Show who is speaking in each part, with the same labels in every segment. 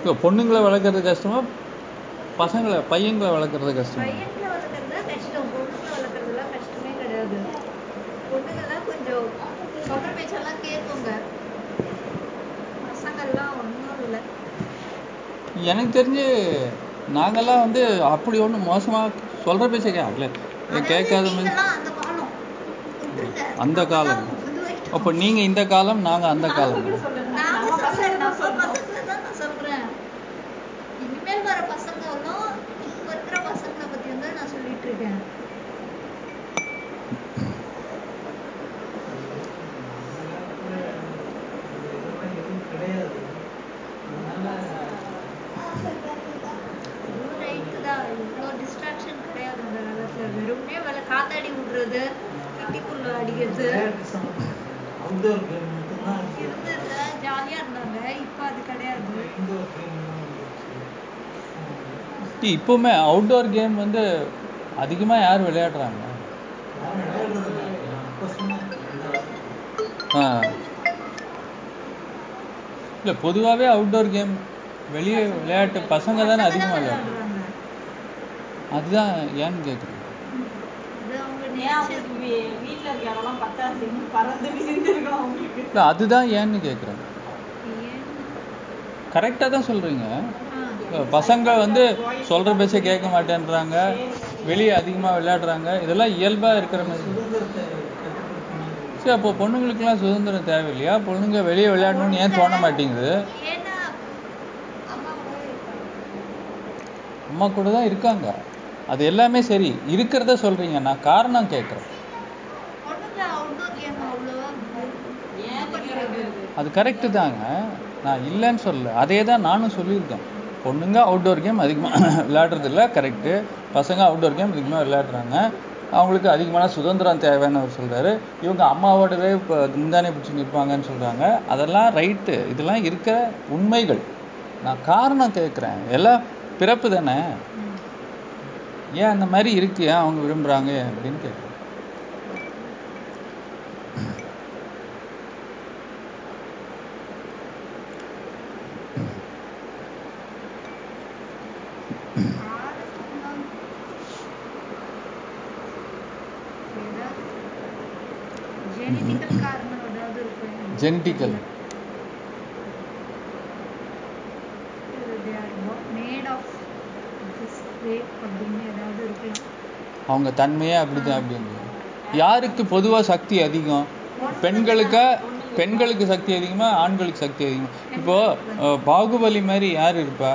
Speaker 1: இப்போ பொண்ணுங்களை வளர்க்குறது கஷ்டமா பசங்களை பையங்களை வளர்க்குறது கஷ்டமா?
Speaker 2: பையன்களை வளர்க்குறது கஷ்டம். இல்லை.
Speaker 1: எனக்கு தெரிஞ்சு நாங்கெல்லாம் வந்து அப்படி ஒன்றும் மோசமாக சொல்கிற பேச்சை கேட்கல. கேட்காத
Speaker 2: அந்த காலம்.
Speaker 1: அப்போ நீங்கள் இந்த காலம் நாங்கள் அந்த காலம்
Speaker 2: நாங்க சொல்றேன் நம்ம பசங்களை தான் நான் சொல்றேன் இனிமேல் வர பசங்களும் இப்ப இருக்கிற பசங்களை பத்தி வந்து நான் சொல்லிட்டு இருக்கேன். வெறுமனே வேலை காத்தாடி விடுறது கிட்டிக்குள்ள அடிக்கிறது
Speaker 3: அவுட்டோர் கேம் மட்டும்தான்
Speaker 2: இருந்ததுல ஜாலியா இருந்தாங்க இப்ப அது கிடையாது
Speaker 3: இன்டோர் கேம்லாம்
Speaker 1: இப்போவுமே அவுட்டோர் கேம் வந்து அதிகமாக யார் விளையாடுறாங்க? ஆ. இல்லை பொதுவாகவே அவுட்டோர் கேம் வெளியே விளையாட்டு பசங்க தானே அதிகமாக விளையாடுறாங்க. அதுதான் ஏன்னு கேட்குறேன் அதுதான் ஏன்னு கேட்குறேன்? கரெக்டாக தான் சொல்கிறீங்க
Speaker 2: ஆ.
Speaker 1: பசங்க வந்து சொல்கிற பேச்சை கேட்க மாட்டேன்றாங்க. வெளியே அதிகமாக விளையாடுறாங்க. இதெல்லாம் இயல்பாக இருக்கிற மாதிரி. சரி அப்போ பொண்ணுங்களுக்குலாம் சுதந்திரம் தேவையில்லையா? பொண்ணுங்க வெளியே விளையாடணும்னு ஏன் தோண மாட்டேங்குது?
Speaker 2: அம்மா கூட
Speaker 1: தான் இருக்காங்க. அது எல்லாமே சரி. இருக்கிறத சொல்கிறீங்க நான் காரணம் கேட்குறேன். அது கரெக்டு தாங்க. நான் இல்லைன்னு சொல்லல. அதே தான் நானும் சொல்லியிருக்கேன். பொண்ணுங்க அவுட்டோர் கேம் அதிகமாக விளையாடுறதில்ல கரெக்டு பசங்க அவுட்டோர் கேம் அதிகமாக விளையாடுறாங்க. அவங்களுக்கு அதிகமான சுதந்திரம் தேவைன்னு அவர் சொல்கிறாரு இவங்க அம்மாவோடவே இப்போ முந்தானே பிடிச்சி நிற்பாங்கன்னு சொல்கிறாங்க அதெல்லாம் ரைட்டு இதெல்லாம் இருக்கிற உண்மைகள். நான் காரணம் கேட்குறேன் எல்லாம் பிறப்பு தானே? ஏன் அந்த மாதிரி இருக்கு? ஏன் அவங்க விரும்புகிறாங்க அப்படின்னு கேட்குறேன்
Speaker 2: ஜெனட்டிக்கல் காரணம் ஏதாவது இருக்கும்
Speaker 1: Genetical.
Speaker 2: they are made of this way அப்படின்னு ஏதாவது இருக்கலாம்
Speaker 1: அவங்க தன்மையே அப்படிதான் அப்படின்னு யாருக்கு பொதுவாக சக்தி அதிகம்? பெண்களுக்கா? பெண்களுக்கு சக்தி அதிகமா ஆண்களுக்கு சக்தி அதிகமா? இப்போ பாகுபலி மாதிரி யார் இருப்பா?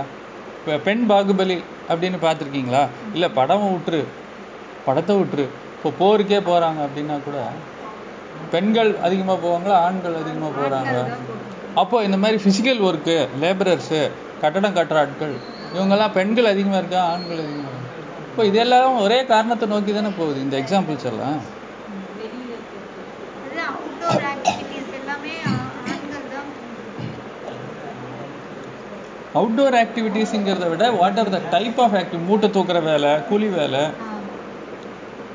Speaker 1: இப்போ பெண் பாகுபலி அப்படின்னு பார்த்துருக்கீங்களா? இல்லை படம் விட்டுரு படத்தை விட்டுரு இப்போ போருக்கே போகிறாங்க அப்படின்னா கூட பெண்கள் அதிகமாக போவாங்களா ஆண்கள் அதிகமாக போகிறாங்க. அப்போ இந்த மாதிரி ஃபிசிக்கல் ஒர்க்கு லேபரர்ஸு கட்டடம் கட்டுற ஆட்கள் இவங்கெல்லாம் பெண்கள் அதிகமாக இருக்கா ஆண்கள் அதிகமாக இப்போ இதெல்லாம் ஒரே காரணத்தை நோக்கி தானே போகுது இந்த எக்ஸாம்பிள்ஸ் எல்லாம்.
Speaker 2: அவுட்டோர்
Speaker 1: ஆக்டிவிட்டீஸுங்கிறத விட what are the type of active மூட்டை தூக்குற வேலை கூலி வேலை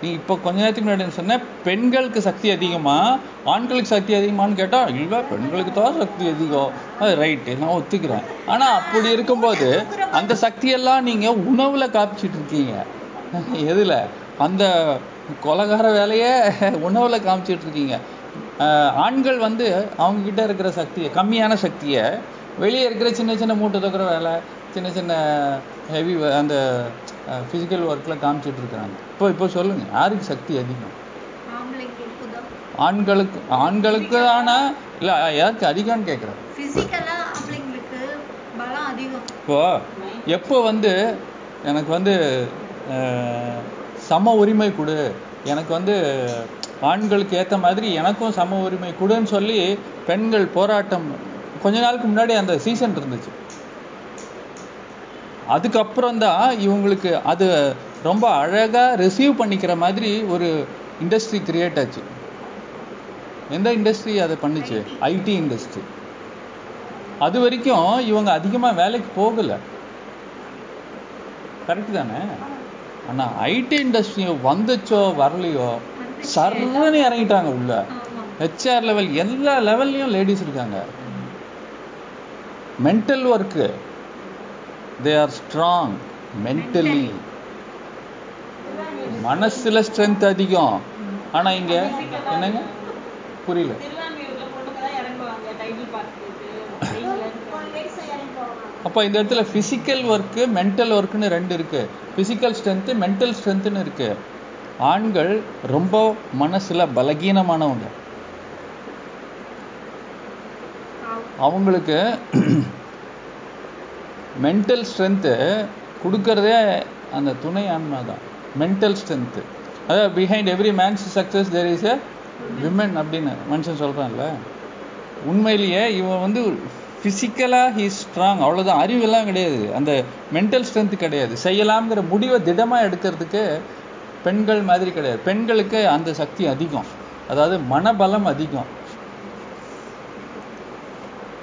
Speaker 1: நீ இப்போ கொஞ்ச நேரத்துக்கு முன்னாடி சொன்ன பெண்களுக்கு சக்தி அதிகமா ஆண்களுக்கு சக்தி அதிகமான்னு கேட்டால் இல்லை பெண்களுக்கு தான் சக்தி அதிகம். அது ரைட்டு நான் ஒத்துக்கிறேன். ஆனால் அப்படி இருக்கும்போது அந்த சக்தியெல்லாம் நீங்கள் உணவில் காமிச்சிட்டு இருக்கீங்க. எதில்? அந்த கொலகார வேலையை உணவில் காமிச்சிட்டு இருக்கீங்க. ஆண்கள் வந்து அவங்க கிட்ட இருக்கிற சக்தியை கம்மியான சக்தியை வெளியே இருக்கிற சின்ன சின்ன மூட்டை தூக்குற வேலை சின்ன சின்ன ஹெவி அந்த ஃபிசிக்கல் ஒர்க்கில் காமிச்சிட்டு இருக்காங்க இப்போ இப்போ சொல்லுங்க யாருக்கு சக்தி அதிகம்? ஆண்களுக்கு ஆண்களுக்கு ஆனால் இல்லை யாருக்கு அதிகம்னு கேட்குறேன் இப்போ எப்போ வந்து எனக்கு வந்து சம உரிமை கொடு எனக்கு வந்து ஆண்களுக்கு ஏற்ற மாதிரி எனக்கும் சம உரிமை கொடுன்னு சொல்லி பெண்கள் போராட்டம் கொஞ்ச நாளுக்கு முன்னாடி அந்த சீசன் இருந்துச்சு. அதுக்கப்புறம் தான் இவங்களுக்கு அது ரொம்ப அழகா ரிசீவ் பண்ணிக்கிற மாதிரி ஒரு இண்டஸ்ட்ரி கிரியேட் ஆச்சு. எந்த இண்டஸ்ட்ரி அதை பண்ணுச்சு? ஐடி இண்டஸ்ட்ரி அது வரைக்கும் இவங்க அதிகமாக வேலைக்கு போகலை. கரெக்ட் தானே? ஆனால் ஐடி இண்டஸ்ட்ரியோ வந்துச்சோ வரலையோ சர்றன்னு இறங்கிட்டாங்க உள்ள. ஹெச்ஆர் லெவல் எல்லா லெவல்லையும் லேடிஸ் இருக்காங்க. Mental work they are strong mentally மனசுல ஸ்ட்ரென்த் அதிகம். ஆனா இங்க என்னங்க? புரியல. அப்போ இந்த இடத்துல ஃபிசிக்கல் ஒர்க்கு மென்டல் ஒர்க்குன்னு ரெண்டு இருக்கு. ஃபிசிக்கல் ஸ்ட்ரென்த்து மென்டல் ஸ்ட்ரென்த்துன்னு இருக்கு. ஆண்கள் ரொம்ப மனசுல பலகீனமானவங்க. அவங்களுக்கு மென்டல் ஸ்ட்ரென்த்து கொடுக்கறதே அந்த துணை ஆன்மா தான் மென்டல் ஸ்ட்ரென்த்து அதாவது behind every man's success there is a women அப்படின்னு மனுஷன் சொல்கிறான்ல உண்மையிலேயே இவன் வந்து ஃபிசிக்கலாக ஹீ ஸ்ட்ராங் அவ்வளோதான் அறிவெல்லாம் கிடையாது. அந்த மென்டல் ஸ்ட்ரென்த் கிடையாது. செய்யலாம்ங்கிற முடிவை திடமாக எடுக்கிறதுக்கு பெண்கள் மாதிரி கிடையாது. பெண்களுக்கு அந்த சக்தி அதிகம். அதாவது மனபலம் அதிகம்.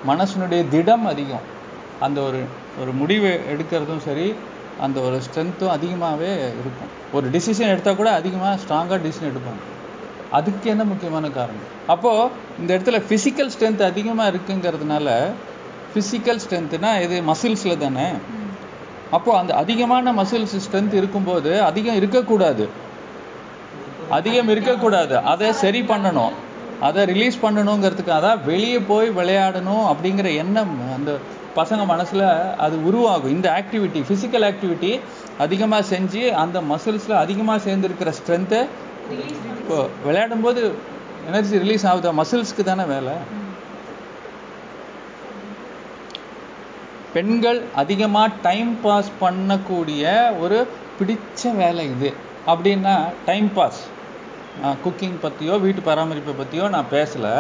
Speaker 1: மனசனுடைய திடம் அதிகம். அந்த ஒரு ஒரு முடிவு எடுக்கிறதும் சரி அந்த ஒரு ஸ்ட்ரென்த்தும் அதிகமாகவே இருக்கும். ஒரு டிசிஷன் எடுத்தால் கூட அதிகமாக ஸ்ட்ராங்காக டிசிஷன் எடுப்பாங்க. அதுக்கு என்ன முக்கியமான காரணம்? அப்போது இந்த இடத்துல ஃபிசிக்கல் ஸ்ட்ரென்த் அதிகமாக இருக்குங்கிறதுனால ஃபிசிக்கல் ஸ்ட்ரென்த்துனா இது மசில்ஸில் தானே? அப்போது அந்த அதிகமான மசில்ஸ் ஸ்ட்ரென்த் இருக்கும்போது அதிகம் இருக்கக்கூடாது. அதிகம் இருக்கக்கூடாது. அதை சரி பண்ணணும். அதை ரிலீஸ் பண்ணணுங்கிறதுக்காக தான் வெளியே போய் விளையாடணும் அப்படிங்கிற எண்ணம் அந்த பசங்க மனசில் அது உருவாகும். இந்த ஆக்டிவிட்டி ஃபிசிக்கல் ஆக்டிவிட்டி அதிகமாக செஞ்சு அந்த மசில்ஸில் அதிகமாக சேர்ந்துருக்கிற ஸ்ட்ரென்த்தை இப்போ விளையாடும்போது எனர்ஜி ரிலீஸ் ஆகுதா? மசில்ஸ்க்கு தானே வேலை. பெண்கள் அதிகமாக டைம் பாஸ் பண்ணக்கூடிய ஒரு பிடிச்ச வேலை இது. அப்படின்னா டைம் பாஸ் குக்கிங் பற்றியோ வீட்டு பராமரிப்பை பற்றியோ நான் பேசலை.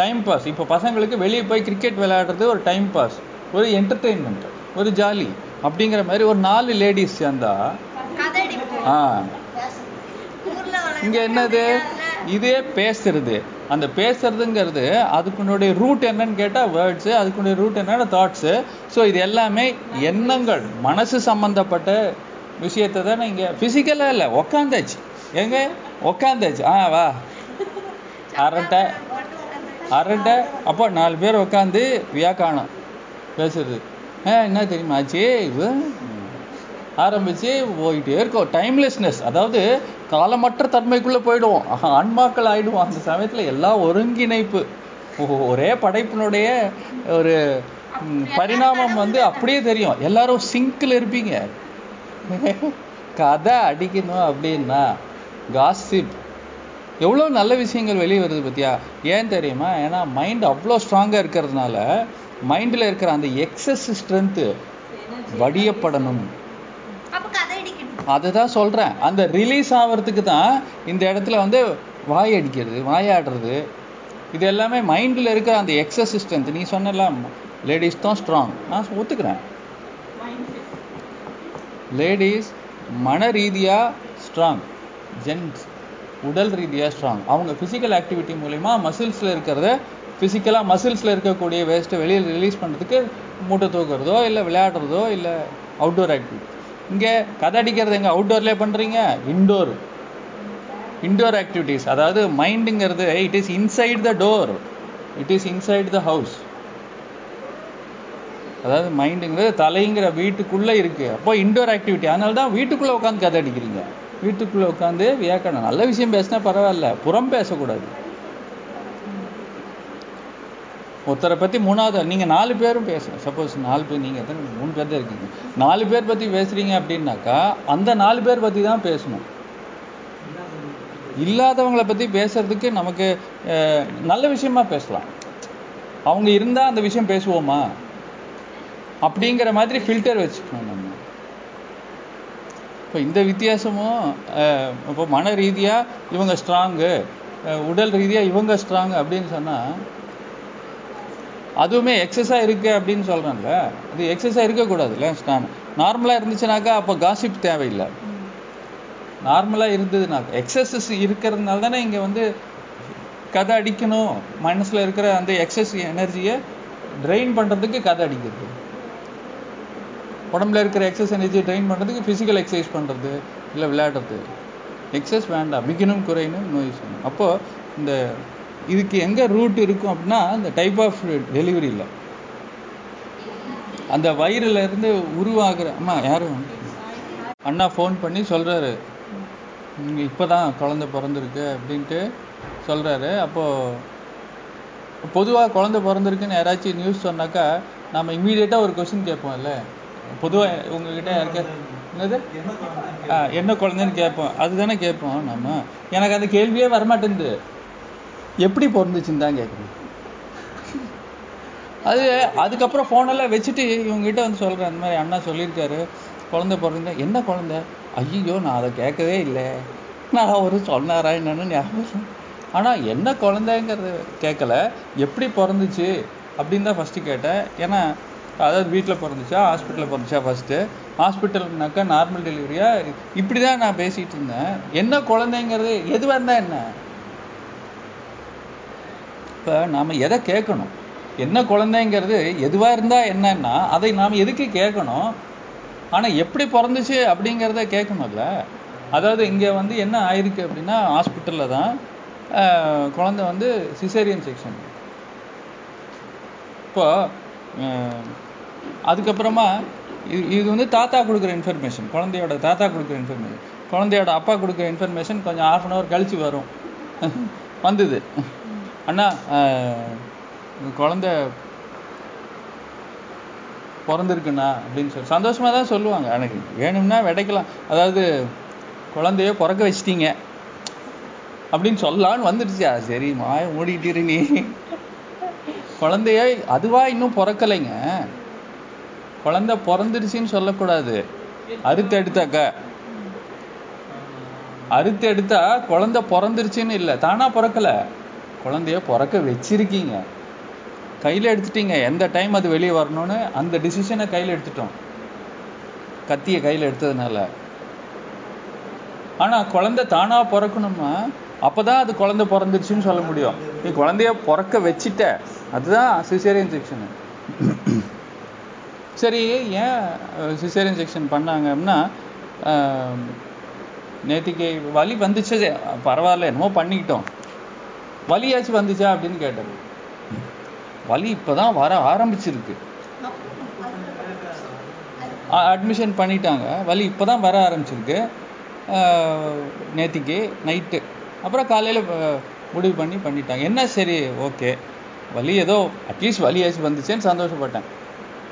Speaker 1: டைம் பாஸ் இப்போ பசங்களுக்கு வெளியே போய் கிரிக்கெட் விளையாடுறது ஒரு டைம் பாஸ் ஒரு என்டர்டெயின்மெண்ட் ஒரு ஜாலி அப்படிங்கிற மாதிரி ஒரு நாலு லேடிஸ் சேர்ந்தா ஆ. இங்க என்னது? இதே பேசுறது. அந்த பேசுறதுங்கிறது அதுக்குனுடைய ரூட் என்னன்னு கேட்டா வேர்ட்ஸ் அதுக்குடைய ரூட் என்னன்னா தாட்ஸு ஸோ இது எல்லாமே எண்ணங்கள் மனசு சம்பந்தப்பட்ட விஷயத்தை தான் இங்க பிசிக்கலா இல்லை உக்காந்தாச்சு. எங்க? உக்காந்தாச்சு. ஆ வா. அரட்டை அரட்டை அப்போ நாலு பேர் உட்காந்து வியாக்கானம். பேசுறது. ஆ என்ன தெரியுமா ஆச்சு இவ ஆரம்பிச்சு போயிட்டே இருக்கோம். டைம்லெஸ்னஸ் அதாவது காலமற்ற தன்மைக்குள்ள போயிடுவோம். ஆஹா, ஆன்மாக்கள் ஆயிடுவோம். அந்த சமயத்துல எல்லாம் ஒருங்கிணைப்பு ஒரே படைப்பினுடைய ஒரு பரிணாமம் வந்து அப்படியே தெரியும். எல்லாரும் சிங்கில் இருப்பீங்க. கதை அடிக்கணும் அப்படின்னா காசிப் எவ்வளோ நல்ல விஷயங்கள் வெளியே வருது பத்தியா? ஏன் தெரியுமா? ஏன்னா மைண்ட் அவ்வளோ ஸ்ட்ராங்காக இருக்கிறதுனால மைண்டில் இருக்கிற அந்த எக்ஸஸ் ஸ்ட்ரென்த்து வடியப்படணும். அதுதான் சொல்கிறேன் அந்த ரிலீஸ் ஆகிறதுக்கு தான் இந்த இடத்துல வந்து வாய் அடிக்கிறது வாயாடுறது. இது எல்லாமே மைண்டில் இருக்கிற அந்த எக்ஸஸ் ஸ்ட்ரென்த் நீ சொன்னலாம் லேடிஸ் தான் ஸ்ட்ராங் நான் ஒத்துக்கிறேன். லேடிஸ் மன ரீதியாக ஸ்ட்ராங் ஜென்ஸ் உடல் ரீதியாக ஸ்ட்ராங் அவங்க ஃபிசிக்கல் ஆக்டிவிட்டி மூலிமா மசில்ஸில் இருக்கிறத ஃபிசிக்கலாக மசில்ஸில் இருக்கக்கூடிய வேஸ்ட்டை வெளியில் ரிலீஸ் பண்ணுறதுக்கு மூட்டை தூக்குறதோ இல்லை விளையாடுறதோ இல்லை அவுட்டோர் ஆக்டிவிட்டி இங்கே கதை அடிக்கிறது எங்கே? அவுட்டோர்லேயே பண்ணுறீங்க இன்டோர் இன்டோர் ஆக்டிவிட்டீஸ் அதாவது மைண்டுங்கிறது it is inside the door it is inside the house அதாவது மைண்டுங்கிறது தலைங்கிற வீட்டுக்குள்ளே இருக்குது அப்போ இன்டோர் ஆக்டிவிட்டி அதனால தான் வீட்டுக்குள்ளே உட்காந்து கதை அடிக்கிறீங்க. வீட்டுக்குள்ளே உட்காந்து வியாக்கணும் நல்ல விஷயம் பேசினா பரவாயில்ல. புறம் பேசக்கூடாது. ஒருத்தரை பற்றி மூணாவது நீங்கள் நாலு பேரும் பேசுங்க. சப்போஸ் நாலு பேர் நீங்கள் எத்தனை மூணு பேர் தான் இருக்கீங்க. நாலு பேர் பற்றி பேசுகிறீங்க அப்படின்னாக்கா அந்த நாலு பேர் பற்றி தான் பேசணும். இல்லாதவங்களை பற்றி பேசுறதுக்கு நமக்கு அஹ், நல்ல விஷயமா பேசலாம். அவங்க இருந்தால் அந்த விஷயம் பேசுவோமா? அப்படிங்கிற மாதிரி ஃபில்டர் வச்சுக்கணும் நம்ம. இப்போ இந்த வித்தியாசமும் அஹ், இப்போ மன ரீதியாக இவங்க ஸ்ட்ராங்கு உடல் ரீதியாக இவங்க ஸ்ட்ராங் அப்படின்னு சொன்னால் அதுவுமே எக்ஸஸாக இருக்கு அப்படின்னு சொல்கிறேன்ல அது எக்ஸஸாக இருக்கக்கூடாதுல்ல ஸ்ட்ராங் நார்மலாக இருந்துச்சுனாக்கா அப்போ காசிப் தேவையில்லை. நார்மலாக இருந்ததுனாக்கா எக்ஸசஸ் இருக்கிறதுனால தானே இங்கே வந்து கதை அடிக்கணும். மனசில் இருக்கிற அந்த எக்ஸஸ் எனர்ஜியை ட்ரெயின் பண்ணுறதுக்கு கதை அடிக்கிறது. உடம்புல இருக்கிற எக்ஸஸ் எனர்ஜியை ட்ரெயின் பண்ணுறதுக்கு ஃபிசிக்கல் எக்ஸசைஸ் பண்ணுறது இல்லை விளையாடுறது. எக்ஸஸ் வேண்டாம். மிகினும் குறையினும் நோய் சொல்லணும் அப்போது இந்த இதுக்கு எங்கே ரூட் இருக்கும் அப்படின்னா இந்த டைப் ஆஃப் டெலிவரியில் அந்த வயிறுல இருந்து உருவாகிற அம்மா யாரும் அண்ணா ஃபோன் பண்ணி சொல்றாரு. இங்க இப்பதான் குழந்தை பிறந்திருக்கு அப்படின்ட்டு சொல்றாரு. அப்போ பொதுவா குழந்தை பிறந்திருக்குன்னு யாராச்சும் நியூஸ் சொன்னாக்கா நம்ம இம்மீடியட்டா ஒரு கொஸ்டின் கேட்போம்ல பொதுவா உங்ககிட்ட யாருக்கா என்னது? ஆ, என்ன குழந்தைன்னு கேட்போம். அதுதானே கேட்போம் நம்ம எனக்கு அந்த கேள்வியே வரமாட்டேங்குது எப்படி பிறந்துச்சுன்னு தான் கேட்குறேன் அது அதுக்கப்புறம் ஃபோனெல்லாம் வச்சுட்டு இவங்ககிட்ட வந்து சொல்கிறேன் அந்த மாதிரி அண்ணா சொல்லியிருக்காரு குழந்தை பிறந்த என்ன குழந்தை? ஐயோ நான் அதை கேட்கவே இல்லை. நான் அவர் சொன்னாரா என்னன்னு ஞாபகம் ஆனால் என்ன குழந்தைங்கிறது கேட்கல. எப்படி பிறந்துச்சு அப்படின்னு தான் ஃபஸ்ட்டு கேட்டேன். ஏன்னா அதாவது வீட்டில் பிறந்துச்சா ஹாஸ்பிட்டலில் பிறந்துச்சா ஃபஸ்ட்டு ஹாஸ்பிட்டல்னாக்கா நார்மல் டெலிவரியா இப்படி தான் நான் பேசிகிட்டு இருந்தேன். என்ன குழந்தைங்கிறது எதுவாக இருந்தால் என்ன? இப்போ நாம் எதை கேட்கணும்? என்ன குழந்தைங்கிறது எதுவாக இருந்தால் என்னன்னா அதை நாம் எதுக்கு கேட்கணும்? ஆனால் எப்படி பிறந்துச்சு அப்படிங்கிறத கேட்கணும்ல. அதாவது இங்கே வந்து என்ன ஆயிருக்கு அப்படின்னா ஹாஸ்பிட்டலில் தான் குழந்தை வந்து சிசேரியன் செக்ஷன் இப்போ அதுக்கப்புறமா இது இது வந்து தாத்தா கொடுக்குற இன்ஃபர்மேஷன் குழந்தையோட தாத்தா கொடுக்குற இன்ஃபர்மேஷன் குழந்தையோட அப்பா கொடுக்குற இன்ஃபர்மேஷன் கொஞ்சம் ஆஃப் அன் ஹவர் கழிச்சு வரும். வந்தது. அண்ணா ஆஹ், குழந்தை பிறந்திருக்குண்ணா அப்படின்னு சொல்லி சந்தோஷமா தான் சொல்லுவாங்க. எனக்கு வேணும்னா விடைக்கலாம் அதாவது குழந்தைய பிறக்க வச்சிட்டீங்க அப்படின்னு சொல்லலான்னு வந்துடுச்சு. சரி மாய மூடிக்கிட்டு நீ. குழந்தைய அதுவா இன்னும் பிறக்கலைங்க. குழந்தை பிறந்துருச்சின்னு சொல்லக்கூடாது. அறுத்து எடுத்தாக்க அறுத்து எடுத்தா குழந்தை பிறந்துருச்சுன்னு இல்லை தானா பிறக்கலை. குழந்தைய பிறக்க வச்சிருக்கீங்க. கையில் எடுத்துட்டீங்க. எந்த டைம் அது வெளியே வரணும்னு அந்த டிசிஷனை கையில் எடுத்துட்டோம். கத்தியை கையில் எடுத்ததுனால. ஆனால் குழந்தை தானாக பிறக்கணுமா? அப்பதான் அது குழந்தை பிறந்துருச்சுன்னு சொல்ல முடியும். நீ குழந்தைய பிறக்க வச்சிட்ட. அதுதான் சிசேரியன் செக்ஷனு சரி ஏன் சிசேரியன் செக்ஷன் பண்ணாங்க அப்படின்னா வலி வந்துச்சு. பரவாயில்ல என்னமோ பண்ணிக்கிட்டோம். வலியாச்சும் வந்துச்சா அப்படின்னு கேட்டது வலி இப்பதான் வர ஆரம்பிச்சிருக்கு. அட்மிஷன் பண்ணிட்டாங்க. வலி இப்பதான் வர ஆரம்பிச்சிருக்கு. நேத்திக்கு நைட்டு அப்புறம் காலையில் முடிவு பண்ணி பண்ணிட்டாங்க. என்ன சரி ஓகே. வலி ஏதோ அட்லீஸ்ட் வலியாச்சும் வந்துச்சேன்னு சந்தோஷப்பட்டேன்.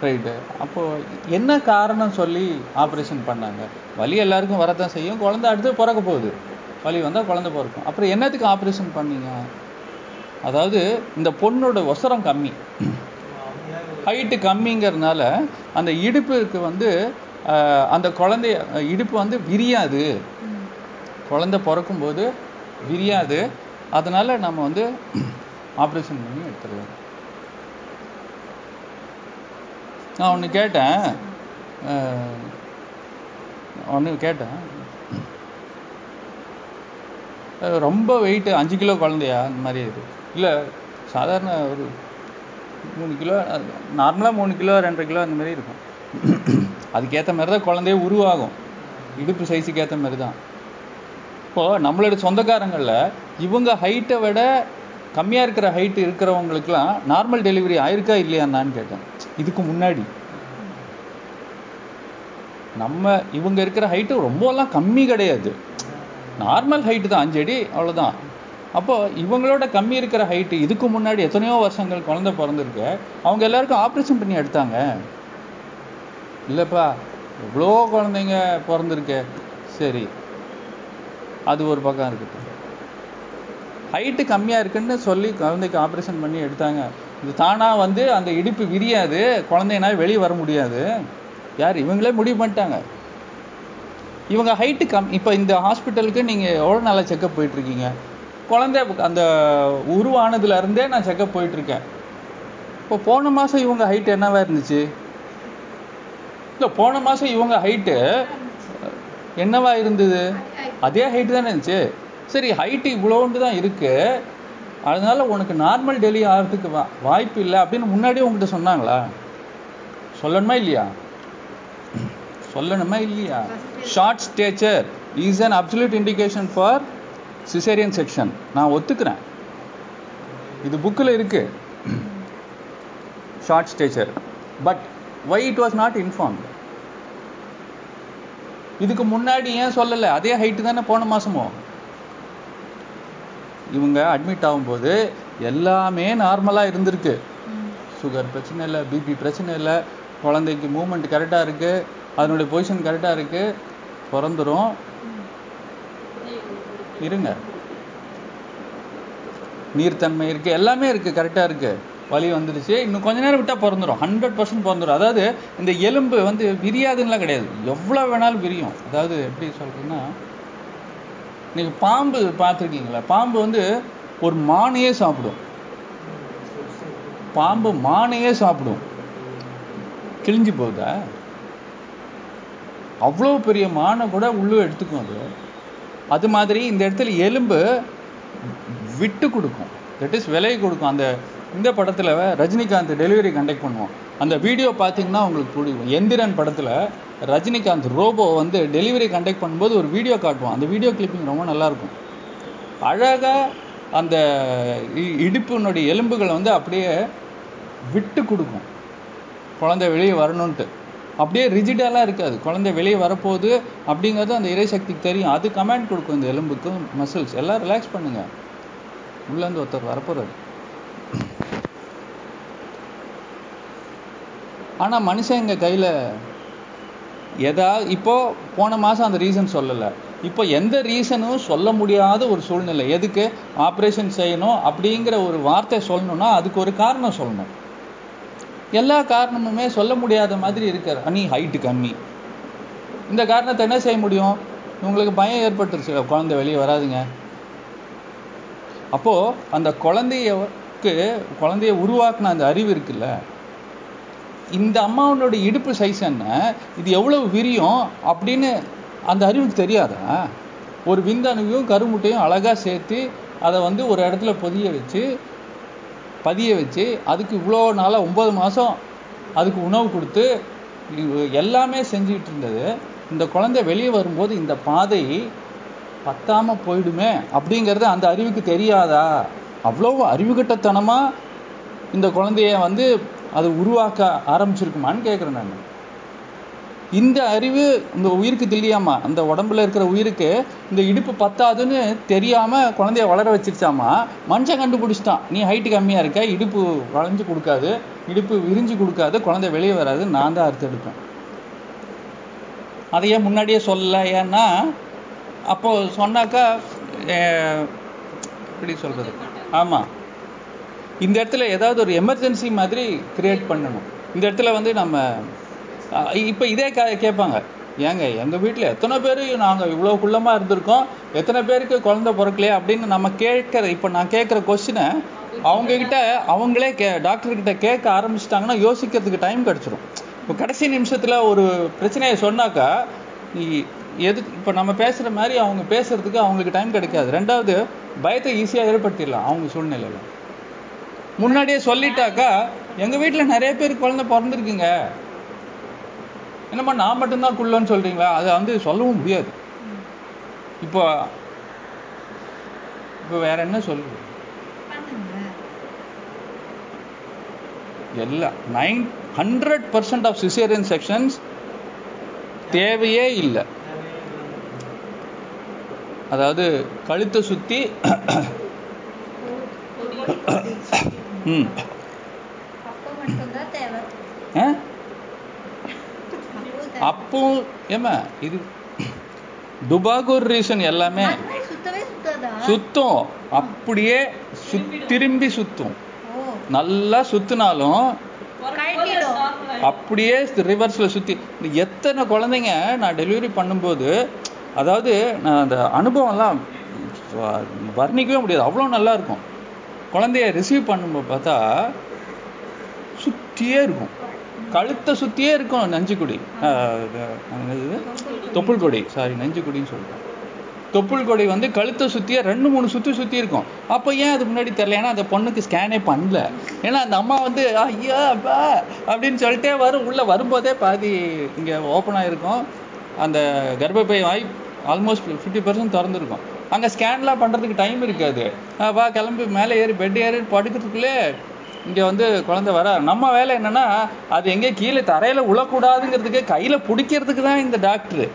Speaker 1: ரைட்டு அப்போது என்ன காரணம் சொல்லி ஆப்ரேஷன் பண்ணாங்க? வலி எல்லாருக்கும் வரத்தான் செய்யும். குழந்தை அடுத்து பிறக்க போகுது. வலி வந்தால் குழந்தை பிறக்கும். அப்புறம் என்னத்துக்கு ஆப்ரேஷன் பண்ணீங்க? அதாவது இந்த பொண்ணோட ஒசரம் கம்மி. ஹைட்டு கம்மிங்கிறதுனால அந்த இடுப்புக்கு வந்து அந்த குழந்தைய இடுப்பு வந்து விரியாது. குழந்தை பிறக்கும்போது விரியாது. அதனால நம்ம வந்து ஆப்ரேஷன் பண்ணி எடுத்துருவோம். நான் ஒன்று கேட்டேன். ஒன்று கேட்டேன். ரொம்ப வெயிட்டு அஞ்சு கிலோ குழந்தையா? அந்த மாதிரி இது இல்லை சாதாரண ஒரு மூணு கிலோ நார்மலாக மூணு கிலோ ரெண்டரை கிலோ அந்த மாதிரி இருக்கும். அதுக்கேற்ற மாதிரி தான் குழந்தையே உருவாகும். இடுப்பு சைஸுக்கு ஏற்ற மாதிரி தான். இப்போது நம்மளோட சொந்தக்காரங்களில் இவங்க ஹைட்டை விட கம்மியாக இருக்கிற ஹைட்டு இருக்கிறவங்களுக்குலாம் நார்மல் டெலிவரி ஆயிருக்கா இல்லையான்னு கேட்டேன். இதுக்கு முன்னாடி. நம்ம இவங்க இருக்கிற ஹைட்டு ரொம்பலாம் கம்மி கிடையாது. நார்மல் ஹைட்டு தான் அஞ்சடி அவ்வளோதான் அப்போது இவங்களோட கம்மி இருக்கிற ஹைட்டு இதுக்கு முன்னாடி எத்தனையோ வருஷங்கள் குழந்தை பிறந்திருக்கு அவங்க எல்லாருக்கும் ஆப்ரேஷன் பண்ணி எடுத்தாங்க. இல்லைப்பா எவ்வளோ குழந்தைங்க பிறந்திருக்கு. சரி அது ஒரு பக்கம் இருக்கட்டும். ஹைட்டு கம்மியாக இருக்குன்னு சொல்லி குழந்தைக்கு ஆப்ரேஷன் பண்ணி எடுத்தாங்க. இது தானாக வந்து அந்த இடுப்பு விரியாது குழந்தைனால வெளியே வர முடியாது. யார் இவங்களே முடிவு பண்ணிட்டாங்க. இவங்க ஹைட்டு கம் இப்போ இந்த ஹாஸ்பிட்டலுக்கு நீங்கள் எவ்வளோ நாளாக செக்கப் போயிட்டுருக்கீங்க? குழந்தை அந்த உருவானதுல இருந்தே நான் செக்கப் போயிட்டுருக்கேன். இப்போ போன மாதம் இவங்க ஹைட்டு என்னவா இருந்துச்சு? இல்லை போன மாதம் இவங்க ஹைட்டு என்னவா இருந்தது? அதே ஹைட்டு தானே இருந்துச்சு. சரி ஹைட்டு இவ்வளோண்டு தான் இருக்குது அதனால உனக்கு நார்மல் டெலிவரி ஆகிறதுக்கு வா வாய்ப்பு இல்லை அப்படின்னு முன்னாடியே உங்கள்கிட்ட சொன்னாங்களா? சொல்லணுமா இல்லையா? சொல்லணுமா இல்லையா? Short stature is an absolute indication for caesarean section நான் ஒத்துக்கிறேன். இது புக்கில் இருக்கு. Short stature but why it was not informed இதுக்கு முன்னாடி ஏன் சொல்லலை? அதே ஹைட்டு தானே போன மாசமோ? இவங்க அட்மிட் ஆகும்போது எல்லாமே நார்மலாக இருந்திருக்கு. சுகர் பிரச்சனை இல்லை பிபி பிரச்சனை இல்லை குழந்தைக்கு மூமெண்ட் கரெக்டாக இருக்குது அதனுடைய பொசிஷன் கரெக்டாக இருக்குது பிறந்துடும் இருங்க. நீர்த்தன்மை இருக்குது எல்லாமே இருக்குது கரெக்டாக இருக்குது வலி வந்துடுச்சு இன்னும் கொஞ்ச நேரம் விட்டால் பிறந்துடும் ஹண்ட்ரட் பர்சன்ட் பிறந்துடும் அதாவது இந்த எலும்பு வந்து விரியாதுன்னெலாம் கிடையாது. எவ்வளோ வேணாலும் விரியும். அதாவது எப்படி சொல்கிறதுன்னா நீங்கள் பாம்பு பார்த்துருக்கீங்களா? பாம்பு வந்து ஒரு மானையே சாப்பிடும். பாம்பு மானையே சாப்பிடும். கிழிஞ்சு போகுதா? அவ்வளோ பெரிய மானை கூட உள்ளே எடுத்துக்கும் அது. அது மாதிரி இந்த இடத்துல எலும்பு விட்டு கொடுக்கும். தட் இஸ் விலை கொடுக்கும். அந்த இந்த படத்தில் ரஜினிகாந்த் டெலிவரி கண்டக்ட் பண்ணுவோம் அந்த வீடியோ பார்த்தீங்கன்னா உங்களுக்கு பிடிக்கும் எந்திரன் படத்தில் ரஜினிகாந்த் ரோபோ வந்து டெலிவரி கண்டக்ட் பண்ணும்போது ஒரு வீடியோ காட்டுவோம் அந்த வீடியோ கிளிப்பிங் ரொம்ப நல்லாயிருக்கும். அழகாக அந்த இ- இடுப்பினுடைய எலும்புகளை வந்து அப்படியே விட்டு கொடுக்கும். குழந்தை வெளியே வரணுன்ட்டு அப்படியே ரிஜிடெல்லாம் இருக்காது. குழந்தை வெளியே வரப்போகுது அப்படிங்கிறது அந்த இறைசக்திக்கு தெரியும். அது கமாண்ட் கொடுக்கும் இந்த எலும்புக்கும் மசில்ஸ் எல்லாம் ரிலாக்ஸ் பண்ணுங்க. உள்ளேருந்து ஒருத்தர் வரப்போறாரு. ஆனால் மனுஷன் எங்கள் கையில் எதா இப்போ போன மாதம் அந்த ரீசன் சொல்லலை. இப்போ எந்த ரீசனும் சொல்ல முடியாத ஒரு சூழ்நிலை. எதுக்கு? ஆப்ரேஷன் செய்யணும் அப்படிங்கிற ஒரு வார்த்தை சொல்லணும்னா அதுக்கு ஒரு காரணம் சொல்லணும். எல்லா காரணமுமே சொல்ல முடியாத மாதிரி இருக்கிற நீ ஹைட்டு கம்மி இந்த காரணத்தை என்ன செய்ய முடியும்? உங்களுக்கு பயம் ஏற்பட்டுருச்சு. குழந்தை வெளியே வராதுங்க. அப்போ அந்த குழந்தையக்கு குழந்தைய உருவாக்குன அந்த அறிவு இருக்குல்ல? இந்த அம்மாவனோட இடுப்பு சைஸ் என்ன? இது எவ்வளவு விரியும்? அப்படின்னு அந்த அறிவுக்கு தெரியாதா? ஒரு விந்தணுவையும் கருமுட்டையும் அழகா சேர்த்து அதை வந்து ஒரு இடத்துல பொதிய வச்சு பதிய வச்சு அதுக்கு இவ்வளோ நாளாக ஒம்பது மாதம் அதுக்கு உணவு கொடுத்து எல்லாமே செஞ்சுக்கிட்டு இருந்தது. இந்த குழந்தை வெளியே வரும்போது இந்த பாதை பத்தாமல் போயிடுமே அப்படிங்கிறது அந்த அறிவுக்கு தெரியாதா? அவ்வளோ அறிவுகட்டத்தனமாக இந்த குழந்தைய வந்து அது உருவாக்க ஆரம்பிச்சிருக்குமான்னு கேட்குறேன் நான். இந்த அறிவு இந்த உயிருக்கு தெரியாமா அந்த உடம்புல இருக்கிற உயிருக்கு இந்த இடுப்பு பத்தாதுன்னு தெரியாம குழந்தைய வளர வச்சிருச்சாமா மனுஷன் கண்டுபிடிச்சிட்டான். நீ ஹைட்டு கம்மியா இருக்க இடுப்பு வளைஞ்சு கொடுக்காது இடுப்பு விரிஞ்சு கொடுக்காது குழந்தை வெளியே வராது. நான் தான் அறுத்தெடுப்பேன். எடுப்பேன் அதையே முன்னாடியே சொல்லல. ஏன்னா அப்போ சொன்னாக்கா அஹ், எப்படி சொல்றது? ஆமா. இந்த இடத்துல ஏதாவது ஒரு எமர்ஜென்சி மாதிரி கிரியேட் பண்ணணும். இந்த இடத்துல வந்து நம்ம இப்போ இதே கே- கேட்பாங்க. ஏங்க எங்கள் வீட்டில் எத்தனை பேர் நாங்கள் இவ்வளோ குள்ளமாக இருந்திருக்கோம்? எத்தனை பேருக்கு குழந்தை பிறக்கலையா? அப்படின்னு நம்ம கேட்குற இப்போ நான் கேட்குற கொஸ்டினை அவங்கக்கிட்ட அவங்களே கே டாக்டர்கிட்ட கேட்க ஆரம்பிச்சிட்டாங்கன்னா யோசிக்கிறதுக்கு டைம் கிடைச்சிரும். இப்போ கடைசி நிமிஷத்தில் ஒரு பிரச்சனையை சொன்னாக்கா இ- எது இப்போ நம்ம பேசுகிற மாதிரி அவங்க பேசுறதுக்கு அவங்களுக்கு டைம் கிடைக்காது. ரெண்டாவது பயத்தை ஈஸியாக ஏற்படுத்திடலாம் அவங்க சூழ்நிலையில். முன்னாடியே சொல்லிட்டாக்கா எங்கள் வீட்டில் நிறைய பேர் குழந்தை பிறந்திருக்குங்க. என்னம்மா நான் மட்டும்தான் குள்ளன்னு சொல்றீங்களா? அதை வந்து சொல்லவும் முடியாது. இப்போ இப்போ வேற என்ன சொல்றது
Speaker 2: பண்ணுங்க
Speaker 1: எல்லா nine hundred percent of caesarean sections தேவையே இல்லை. அதாவது கழுத்தை சுத்தி ம்.
Speaker 2: அப்போ மட்டும்தான் தேவை
Speaker 1: ஆ?
Speaker 2: அப்போ தேவை.
Speaker 1: அப்போ ஏமா இது டுபாகூர் ரீசன் எல்லாமே சுத்தம். அப்படியே சுத் திரும்பி சுத்தும்.
Speaker 2: ஓ.
Speaker 1: நல்லா சுத்தினாலும். அப்படியே ரிவர்ஸ்ல சுத்தி. இந்த எத்தனை குழந்தைங்க நான் டெலிவரி பண்ணும்போது அதாவது நான் அந்த அனுபவம்லாம் வர்ணிக்கவே முடியாது. அவ்வளோ நல்லா இருக்கும். குழந்தைய ரிசீவ் பண்ணும்போது பார்த்தா சுத்தியே இருக்கும். கழுத்தை சுத்தியே இருக்கும் நஞ்சுக்குடி. ஆஹ் தொப்புள் கொடி சாரி நஞ்சுக்குடின்னு சொல்றேன் தொப்புள் கொடி வந்து கழுத்தை சுத்தியே ரெண்டு மூணு சுத்தி சுத்தி இருக்கும். அப்போ ஏன் அது முன்னாடி தெரியல? ஏன்னா அந்த பொண்ணுக்கு ஸ்கேனே பண்ணல. ஏன்னா அந்த அம்மா வந்து ஐயா அப்பா அப்படின்னு சொல்லிட்டே வரும். உள்ள வரும்போதே பாதி இங்க ஓப்பன் ஆயிருக்கும். அந்த கர்ப்பப்பை வாய் ஆல்மோஸ்ட் ஃபிஃப்டி பர்சன்ட் திறந்துருக்கும். அங்கே ஸ்கேன்லாம் பண்ணுறதுக்கு டைம் இருக்காது. வா கிளம்பி மேலே ஏறி பெட் ஏறி படுக்கிறதுக்குள்ளே இங்கே வந்து குழந்தை வர. நம்ம வேலை என்னன்னா அது எங்கே கீழே தரையில் உழக்கூடாதுங்கிறதுக்கு கையில் பிடிக்கிறதுக்கு தான் இந்த டாக்டரு.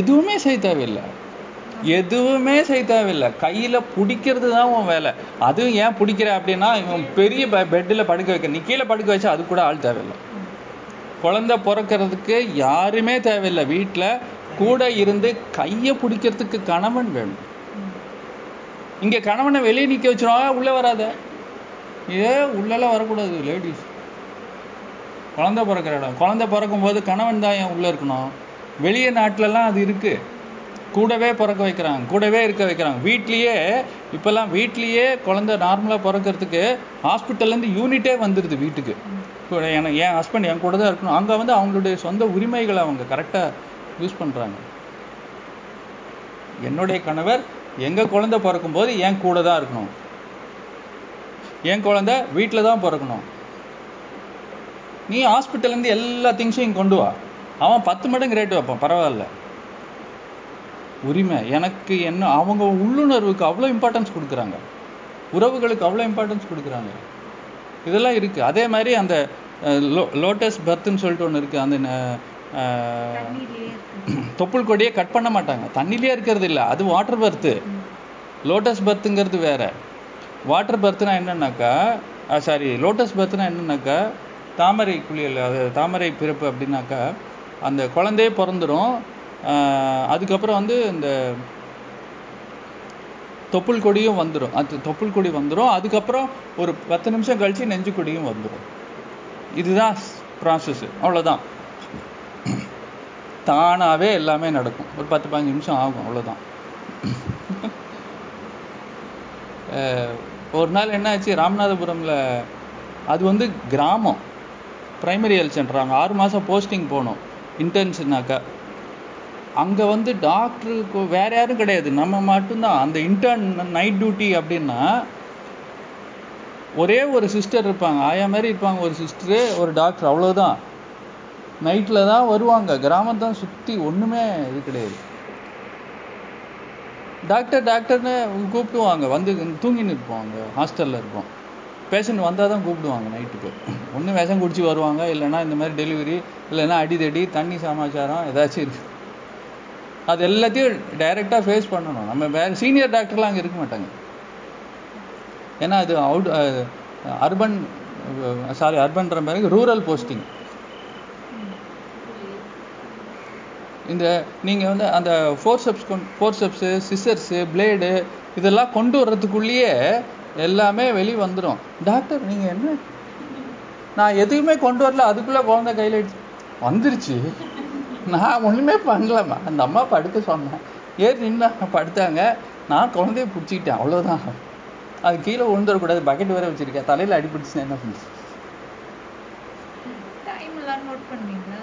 Speaker 1: எதுவுமே செய்ய தேவையில்லை. எதுவுமே செய்ய தேவையில்லை. கையில் பிடிக்கிறது தான் உன் வேலை. அதுவும் ஏன் பிடிக்கிற அப்படின்னா இவன் பெரிய பெட்டில் படுக்க வைக்க நீ கீழே படுக்க வச்சா அது கூட ஆள் தேவையில்லை. குழந்தை பிறக்கிறதுக்கு யாருமே தேவையில்லை. வீட்டில் கூட இருந்து கையை பிடிக்கிறதுக்கு கணவன் வேணும். இங்கே கணவனை வெளியே நிற்க வச்சிருவாங்க உள்ளே வராத. ஏ உள்ளெல்லாம் வரக்கூடாது லேடிஸ் குழந்தை பிறக்கிற இடம். குழந்தை பிறக்கும் போது கணவன் தான் ஏன் உள்ளே இருக்கணும்? வெளியே நாட்டிலலாம் அது இருக்குது கூடவே பிறக்க வைக்கிறாங்க கூடவே இருக்க வைக்கிறாங்க. வீட்லேயே இப்போல்லாம் வீட்லேயே குழந்தை நார்மலாக பிறக்கிறதுக்கு ஹாஸ்பிட்டல்லேருந்து யூனிட்டே வந்துடுது வீட்டுக்கு. இப்போ எனக்கு என் ஹஸ்பண்ட் என் கூட தான் இருக்கணும். அங்கே வந்து அவங்களுடைய சொந்த உரிமைகளை அவங்க கரெக்டாக யூஸ் பண்ணுறாங்க என்னுடைய கணவர் எங்கள் குழந்தை பிறக்கும்போது என் கூட தான் இருக்கணும். என் குழந்தை வீட்டில் தான் பிறக்கணும். நீ ஹாஸ்பிட்டல்லேருந்து எல்லா திங்ஸையும் கொண்டு வா. அவன் பத்து மடங்கு ரேட்டு வைப்பான் பரவாயில்ல. உரிமை எனக்கு என்ன அவங்க உள்ளுணர்வுக்கு அவ்வளோ இம்பார்ட்டன்ஸ் கொடுக்குறாங்க. உறவுகளுக்கு அவ்வளோ இம்பார்ட்டன்ஸ் கொடுக்குறாங்க. இதெல்லாம் இருக்குது அதே மாதிரி அந்த லோ லோட்டஸ் பர்த்துன்னு சொல்லிட்டு ஒன்று இருக்குது அந்த தொப்புள் கொடியை கட் பண்ண மாட்டாங்க. தண்ணிலே இருக்கிறது இல்லை. அது வாட்டர் பர்த்து லோட்டஸ் பர்த்துங்கிறது வேற. வாட்டர் பர்த்னா என்னன்னாக்கா சாரி லோட்டஸ் பர்த்னா என்னன்னாக்கா தாமரை குளியல் அது தாமரை பிறப்பு அப்படின்னாக்கா அந்த குழந்தையே பிறந்துடும் அதுக்கப்புறம் வந்து இந்த தொப்புள் கொடியும் வந்துடும் அது தொப்புள் கொடி வந்துடும் அதுக்கப்புறம் ஒரு பத்து நிமிஷம் கழிச்சு நெஞ்சு கொடியும் வந்துடும் இதுதான் ப்ராசஸ் அவ்வளோதான் தானாகவே எல்லாமே நடக்கும். ஒரு பத்து பதினஞ்சு நிமிஷம் ஆகும் அவ்வளோதான் ஒரு நாள் என்ன ஆச்சு? ராமநாதபுரம்ல அது வந்து கிராமம். பிரைமரி ஹெல்த் சென்டர் அங்கே ஆறு மாதம் போஸ்டிங் போகணும் இன்டர்ன்ஷிப்னாக்கா அங்கே வந்து டாக்டருக்கு வேற யாரும் கிடையாது. நம்ம மட்டும்தான். அந்த இன்டர்ன் நைட் டியூட்டி அப்படின்னா ஒரே ஒரு சிஸ்டர் இருப்பாங்க. ஆயா மாதிரி இருப்பாங்க ஒரு சிஸ்டரு ஒரு டாக்டர் அவ்வளோதான் நைட்டில் தான் வருவாங்க. கிராமத்தை தான் சுற்றி ஒன்றுமே இது கிடையாது. டாக்டர் டாக்டர்னு கூப்பிடுவாங்க. வந்து தூங்கின்னு இருப்போம் அங்கே ஹாஸ்டலில் இருப்போம். பேஷண்ட் வந்தால் தான் கூப்பிடுவாங்க நைட்டுக்கு. ஒன்று விஷம் குடிச்சு வருவாங்க. இல்லைன்னா இந்த மாதிரி டெலிவரி இல்லைன்னா அடிதடி தண்ணி சமாச்சாரம் ஏதாச்சும் இருக்கு. அது எல்லாத்தையும் டைரெக்டாக ஃபேஸ் பண்ணணும். நம்ம வேறு சீனியர் டாக்டர்லாம் அங்கே இருக்க மாட்டாங்க. ஏன்னா அது அவுட் அர்பன் சாரி அர்பன்ற மாதிரி ரூரல் போஸ்டிங் இந்த நீங்கள் வந்து அந்த ஃபோர்செப்ஸ் கொண்டு ஃபோர்செப்ஸு சிசர்ஸு பிளேடு இதெல்லாம் கொண்டு வர்றதுக்குள்ளேயே எல்லாமே வெளியே வந்துடும் டாக்டர் நீங்கள் என்ன? நான் எதுவுமே கொண்டு வரல அதுக்குள்ளே குழந்தை கையில் வந்துருச்சு. நான் ஒன்றுமே பண்ணலம்மா. அந்த அம்மா படுக்க சொன்னேன் ஏறி நின்று படுத்தாங்க. நான் குழந்தைய பிடிச்சிக்கிட்டேன் அவ்வளோதான் அது கீழே விழுந்துடக்கூடாது பக்கெட் வேற வச்சுருக்கேன். தலையில் அடிபிடிச்சுன்னா என்ன பண்ணுறது
Speaker 2: டைம் எல்லாம் நோட் பண்ணுவீங்களா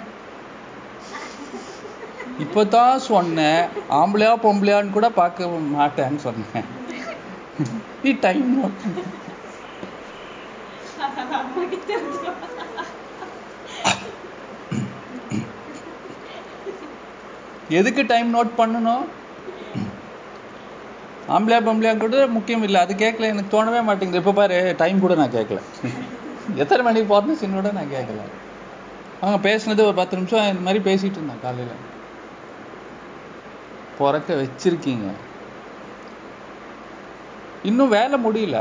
Speaker 1: இப்போ தான் சொன்னேன். ஆம்பளையா பொம்பளையான்னு கூட பார்க்க மாட்டேன்னு சொன்னேன். நீ டைம் நோட் எதுக்கு டைம் நோட் பண்ணணும்? ஆம்பளையா பொம்பளையா கூட முக்கியம் இல்லை. அது கேட்கல. எனக்கு தோணவே மாட்டேங்குது. இப்போ பாரு டைம் கூட நான் கேட்கல. எத்தனை மணிக்கு போகிறேன்னு கூட நான் கேட்கல. அவங்க பேசினது ஒரு பத்து நிமிஷம் இந்த மாதிரி பேசிட்டு இருந்தேன் காலையில். பிறக்க வச்சிருக்கீங்க. இன்னும் வேலை முடியல.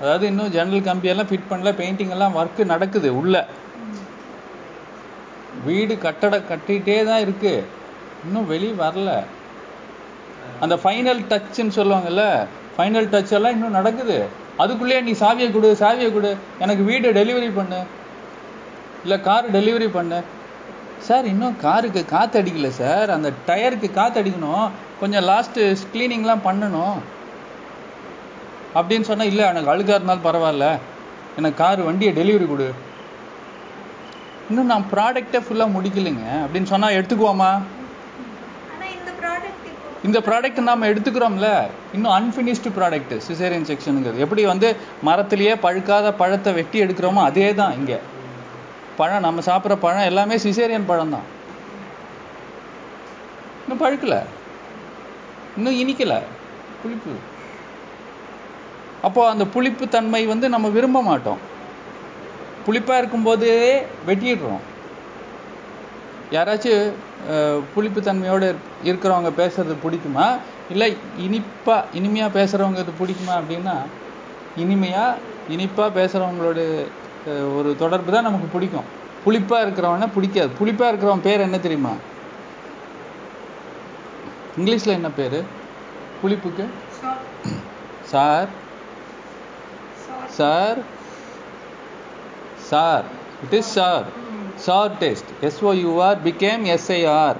Speaker 1: அதாவது இன்னும் ஜன்னல் கம்பியெல்லாம் ஃபிட் பண்ணல பெயிண்டிங் எல்லாம் ஒர்க்கு நடக்குது உள்ள. வீடு கட்டட கட்டிகிட்டே தான் இருக்கு. இன்னும் வெளியே வரல. அந்த ஃபைனல் டச்சுன்னு சொல்லுவாங்கல்ல ஃபைனல் டச் எல்லாம் இன்னும் நடக்குது. அதுக்குள்ளேயே நீ சாவியை கொடு சாவியை கொடு எனக்கு வீடு டெலிவரி பண்ணு. இல்லை கார் டெலிவரி பண்ணு. சார் இன்னும் காருக்கு காற்று அடிக்கல சார். அந்த டயருக்கு காற்று அடிக்கணும். கொஞ்சம் லாஸ்ட்டு க்ளீனிங்லாம் பண்ணணும். அப்படின்னு சொன்னால் இல்லை எனக்கு அழுக்கா இருந்தாலும் பரவாயில்ல. எனக்கு கார் வண்டியை டெலிவரி கொடு. இன்னும் நான் ப்ராடக்டை ஃபுல்லாக முடிக்கலைங்க. அப்படின்னு சொன்னால் எடுத்துக்குவோமா?
Speaker 2: இந்த ப்ராடக்ட்
Speaker 1: நாம எடுத்துக்கிறோம்ல. இன்னும் அன்ஃபினிஷ்டு ப்ராடக்ட் சிசேரியன் செக்ஷனுங்கிறது எப்படி வந்து மரத்திலேயே பழுக்காத பழத்தை வெட்டி எடுக்கிறோமோ அதே தான் இங்கே. பழம் நம்ம சாப்பிட்ற பழம் எல்லாமே சிசேரியன் பழம் தான் இன்னும் பழுக்கல. இன்னும் இனிக்கல. புளிப்பு. அப்போ அந்த புளிப்பு தன்மை வந்து நம்ம விரும்ப மாட்டோம். புளிப்பா இருக்கும்போதே வெட்டிடுறோம். யாராச்சும் புளிப்பு தன்மையோடு இருக்கிறவங்க பேசுறது பிடிக்குமா? இல்லை இனிப்பா இனிமையா பேசுறவங்க இது பிடிக்குமா அப்படின்னா இனிமையா இனிப்பா பேசுறவங்களோட ஒரு தொடர்பு தான் நமக்கு பிடிக்கும். புளிப்பா இருக்கிறவன பிடிக்காது. புளிப்பா இருக்கிறவன் பேர் என்ன தெரியுமா? இங்கிலீஷ்ல என்ன பேரு? புளிப்புக்கு? Sour. Sour. Sour. It is sour. Sour taste SOUR become SIR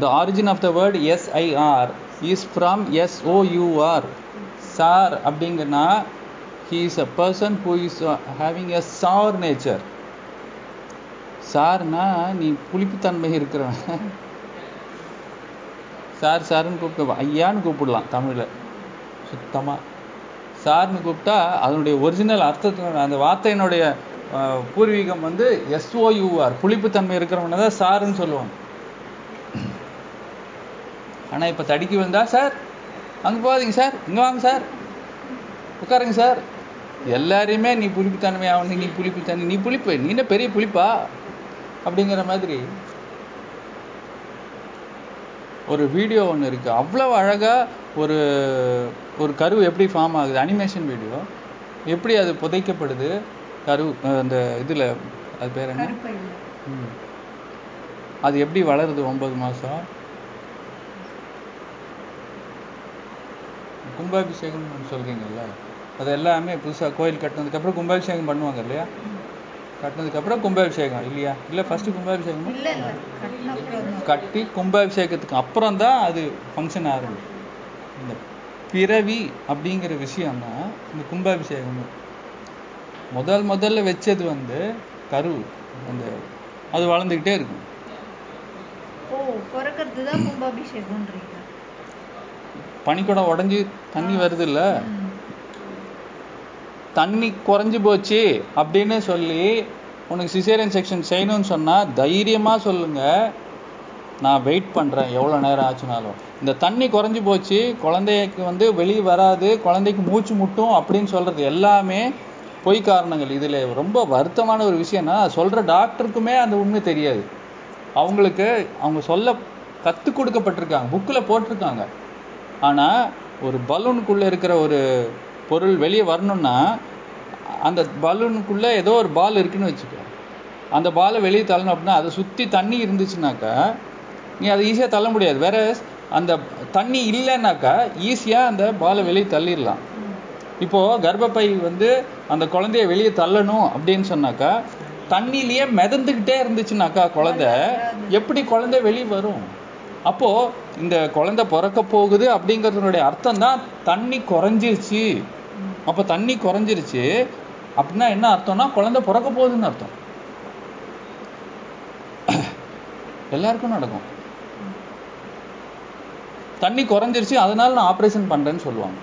Speaker 1: the origin of the word SIR is from SOUR sir அப்படிங்கன்னா he is a person who is uh, having a sour nature. சார்னா நீ புளிப்புத்தன்மை இருக்கிறவன். Sir சார்னு கூப்பிட்டு ஐயான்னு கூப்பிடலாம் தமிழில். சுத்தமா. சார்னு கூப்பிட்டா அதனுடைய ஒரிஜினல் அர்த்தத்தினுடைய அந்த வார்த்தையினுடைய பூர்வீகம் வந்து எஸ்ஓயூஆர் புளிப்புத்தன்மை இருக்கிறவனை தான் சாருன்னு சொல்லுவாங்க. ஆனா இப்போ தடுக்கி விழுந்தா சார் அங்க போகாதீங்க சார் இங்கே வாங்க சார். உட்காருங்க சார். எல்லாரையுமே நீ புளிப்புத்தன்மை ஆகணும் நீ புளிப்புத்தன்மை நீ புளிப்பு நீ என்ன பெரிய புளிப்பா? அப்படிங்கிற மாதிரி ஒரு வீடியோ ஒன்று இருக்கு. அவ்வளவு அழகா ஒரு ஒரு கரு எப்படி ஃபார்ம் ஆகுது? அனிமேஷன் வீடியோ எப்படி அது புதைக்கப்படுது? கரு அந்த இதுல அது பேர் என்ன. அது எப்படி வளருது ஒன்பது மாசம்? கும்பாபிஷேகம் சொல்றீங்கல்ல? அது எல்லாமே புதுசா கோயில் கட்டினதுக்கு அப்புறம் கும்பாபிஷேகம் பண்ணுவாங்க இல்லையா? கட்டினதுக்கு அப்புறம் கும்பாபிஷேகம் இல்லையா? இல்ல ஃபர்ஸ்ட் கும்பாபிஷேகமா. கட்டி கும்பாபிஷேகத்துக்கு அப்புறம் தான் அது ஃபங்க்ஷன் ஆரம்பிக்கும் இந்த பிறவி அப்படிங்கிற விஷயம் தான் இந்த கும்பாபிஷேகம். முதல் முதல்ல வச்சது வந்து கரு அந்த அது வளர்ந்துக்கிட்டே இருக்கும். பனிக்குடம் உடைஞ்சு தண்ணி வருது இல்ல. தண்ணி குறைஞ்சி போச்சு அப்படின்னு சொல்லி உனக்கு சிசேரியன் செக்ஷன் செய்யணும்னு சொன்னால் தைரியமாக சொல்லுங்க. நான் வெயிட் பண்ணுறேன் எவ்வளோ நேரம் ஆச்சுனாலும். இந்த தண்ணி குறைஞ்சி போச்சு. குழந்தைக்கு வந்து வெளியே வராது. குழந்தைக்கு மூச்சு முட்டும் அப்படின்னு சொல்கிறது எல்லாமே பொய் காரணங்கள். இதில் ரொம்ப வருத்தமான ஒரு விஷயம்னா சொல்கிற டாக்டருக்குமே அந்த உண்மை தெரியாது. அவங்களுக்கு அவங்க சொல்ல கற்றுக் கொடுக்கப்பட்டிருக்காங்க. புக்கில் போட்டிருக்காங்க. ஆனால் ஒரு பலூனுக்குள்ளே இருக்கிற ஒரு பொருள் வெளியே வரணும்னா அந்த பலூனுக்குள்ள ஏதோ ஒரு பால் இருக்குன்னு வச்சுக்கோ. அந்த பாலை வெளியே தள்ளணும் அப்படின்னா அதை சுற்றி தண்ணி இருந்துச்சுனாக்கா நீ அதை ஈஸியாக தள்ள முடியாது. வேற அந்த தண்ணி இல்லைன்னாக்கா ஈஸியாக அந்த பாலை வெளியே தள்ளிடலாம். இப்போது கர்ப்பப்பை வந்து அந்த குழந்தைய வெளியே தள்ளணும் அப்படின்னு சொன்னாக்கா தண்ணியிலேயே மிதந்துக்கிட்டே இருந்துச்சுனாக்கா குழந்தை எப்படி குழந்தை வெளியே வரும்? அப்போது இந்த குழந்தை பிறக்க போகுது அப்படிங்கிறதுனுடைய அர்த்தம் தான் தண்ணி குறைஞ்சிருச்சு. அப்போ தண்ணி குறைஞ்சிருச்சு. அப்படின்னா என்ன அர்த்தம்னா குழந்தை பிறக்க போகுதுன்னு அர்த்தம். எல்லாருக்கும் நடக்கும். தண்ணி குறைஞ்சிருச்சு அதனால நான் ஆப்ரேஷன் பண்றேன்னு சொல்லுவாங்க.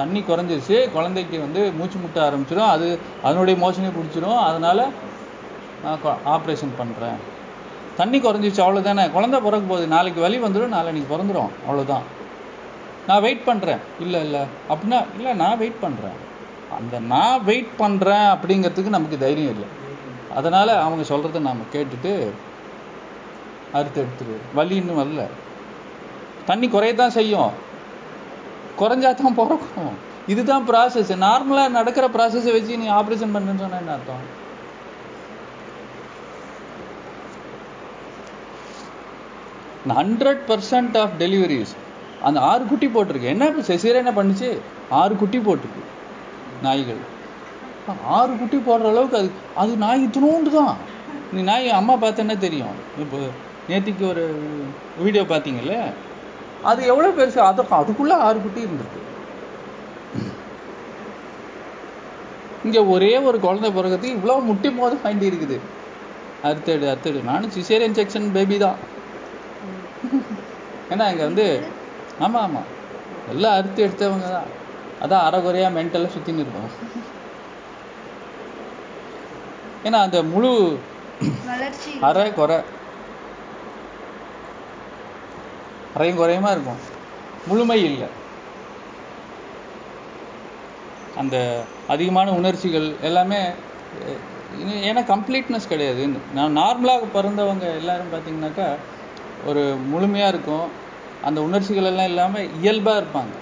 Speaker 1: தண்ணி குறைஞ்சிருச்சு குழந்தைக்கு வந்து மூச்சு முட்ட ஆரம்பிச்சிடும் அது அதனுடைய மோஷனே பிடிச்சிரும் அதனால நான் ஆப்ரேஷன் பண்றேன். தண்ணி குறைஞ்சிருச்சு அவ்வளவுதானே. குழந்தை பிறக்க போகுது நாளைக்கு வலி வந்துடும் நாளைக்கு பிறந்துடும் அவ்வளவுதான். நான் வெயிட் பண்ணுறேன் இல்லை இல்லை. அப்படின்னா இல்லை நான் வெயிட் பண்ணுறேன் அந்த நான் வெயிட் பண்ணுறேன் அப்படிங்கிறதுக்கு நமக்கு தைரியம் இல்லை. அதனால் அவங்க சொல்கிறத நாம் கேட்டுட்டு அறுத்து எடுத்துரு வலி இன்னும் வரல. தண்ணி குறையத்தான் செய்யும். குறைஞ்சா தான் பிறக்கும். இதுதான் ப்ராசஸ் நார்மலாக நடக்கிற ப்ராசஸை வச்சு நீ ஆப்ரேஷன் பண்ணுன்னு சொன்ன என்ன அர்த்தம்? ஹண்ட்ரட் பர்சன்ட் ஆஃப் டெலிவரிஸ் அந்த ஆறு குட்டி போட்டிருக்கு. என்ன இப்போ செசியர் என்ன பண்ணுச்சு? ஆறு குட்டி போட்டிருக்கு நாய்கள். ஆறு குட்டி போடுற அளவுக்கு அது அது நாய் இத்தினோண்டு தான். நீ நாய் அம்மா பார்த்தேன்னா தெரியும். இப்போ நேத்திக்கு ஒரு வீடியோ பார்த்தீங்கல்ல? அது எவ்வளோ பெருசு? அது அதுக்குள்ளே ஆறு குட்டி இருந்திருக்கு. இங்கே ஒரே ஒரு குழந்தை பிறகு இவ்வளோ முட்டி போது வேண்டி இருக்குது. அடுத்தடு அறுத்தெடு நானும் சிசேரியன் செக்ஷன் பேபி தான். ஏன்னா இங்கே வந்து ஆமா ஆமா. எல்லாம் அறுத்து எடுத்தவங்க தான். அதான் அரைகுறையா மென்டலாக சுத்தின்னு இருக்கோம் ஏன்னா அந்த முழு அரை குறை. அரையும் குறையுமா இருக்கும்? முழுமை இல்லை. அந்த அதிகமான உணர்ச்சிகள் எல்லாமே ஏன்னா கம்ப்ளீட்னஸ் கிடையாது நான் நார்மலாக பிறந்தவங்க எல்லாரும் பார்த்தீங்கன்னாக்கா ஒரு முழுமையாக இருக்கும். அந்த உணர்ச்சிகள் எல்லாம் இல்லாமல் இயல்பாக இருப்பாங்க.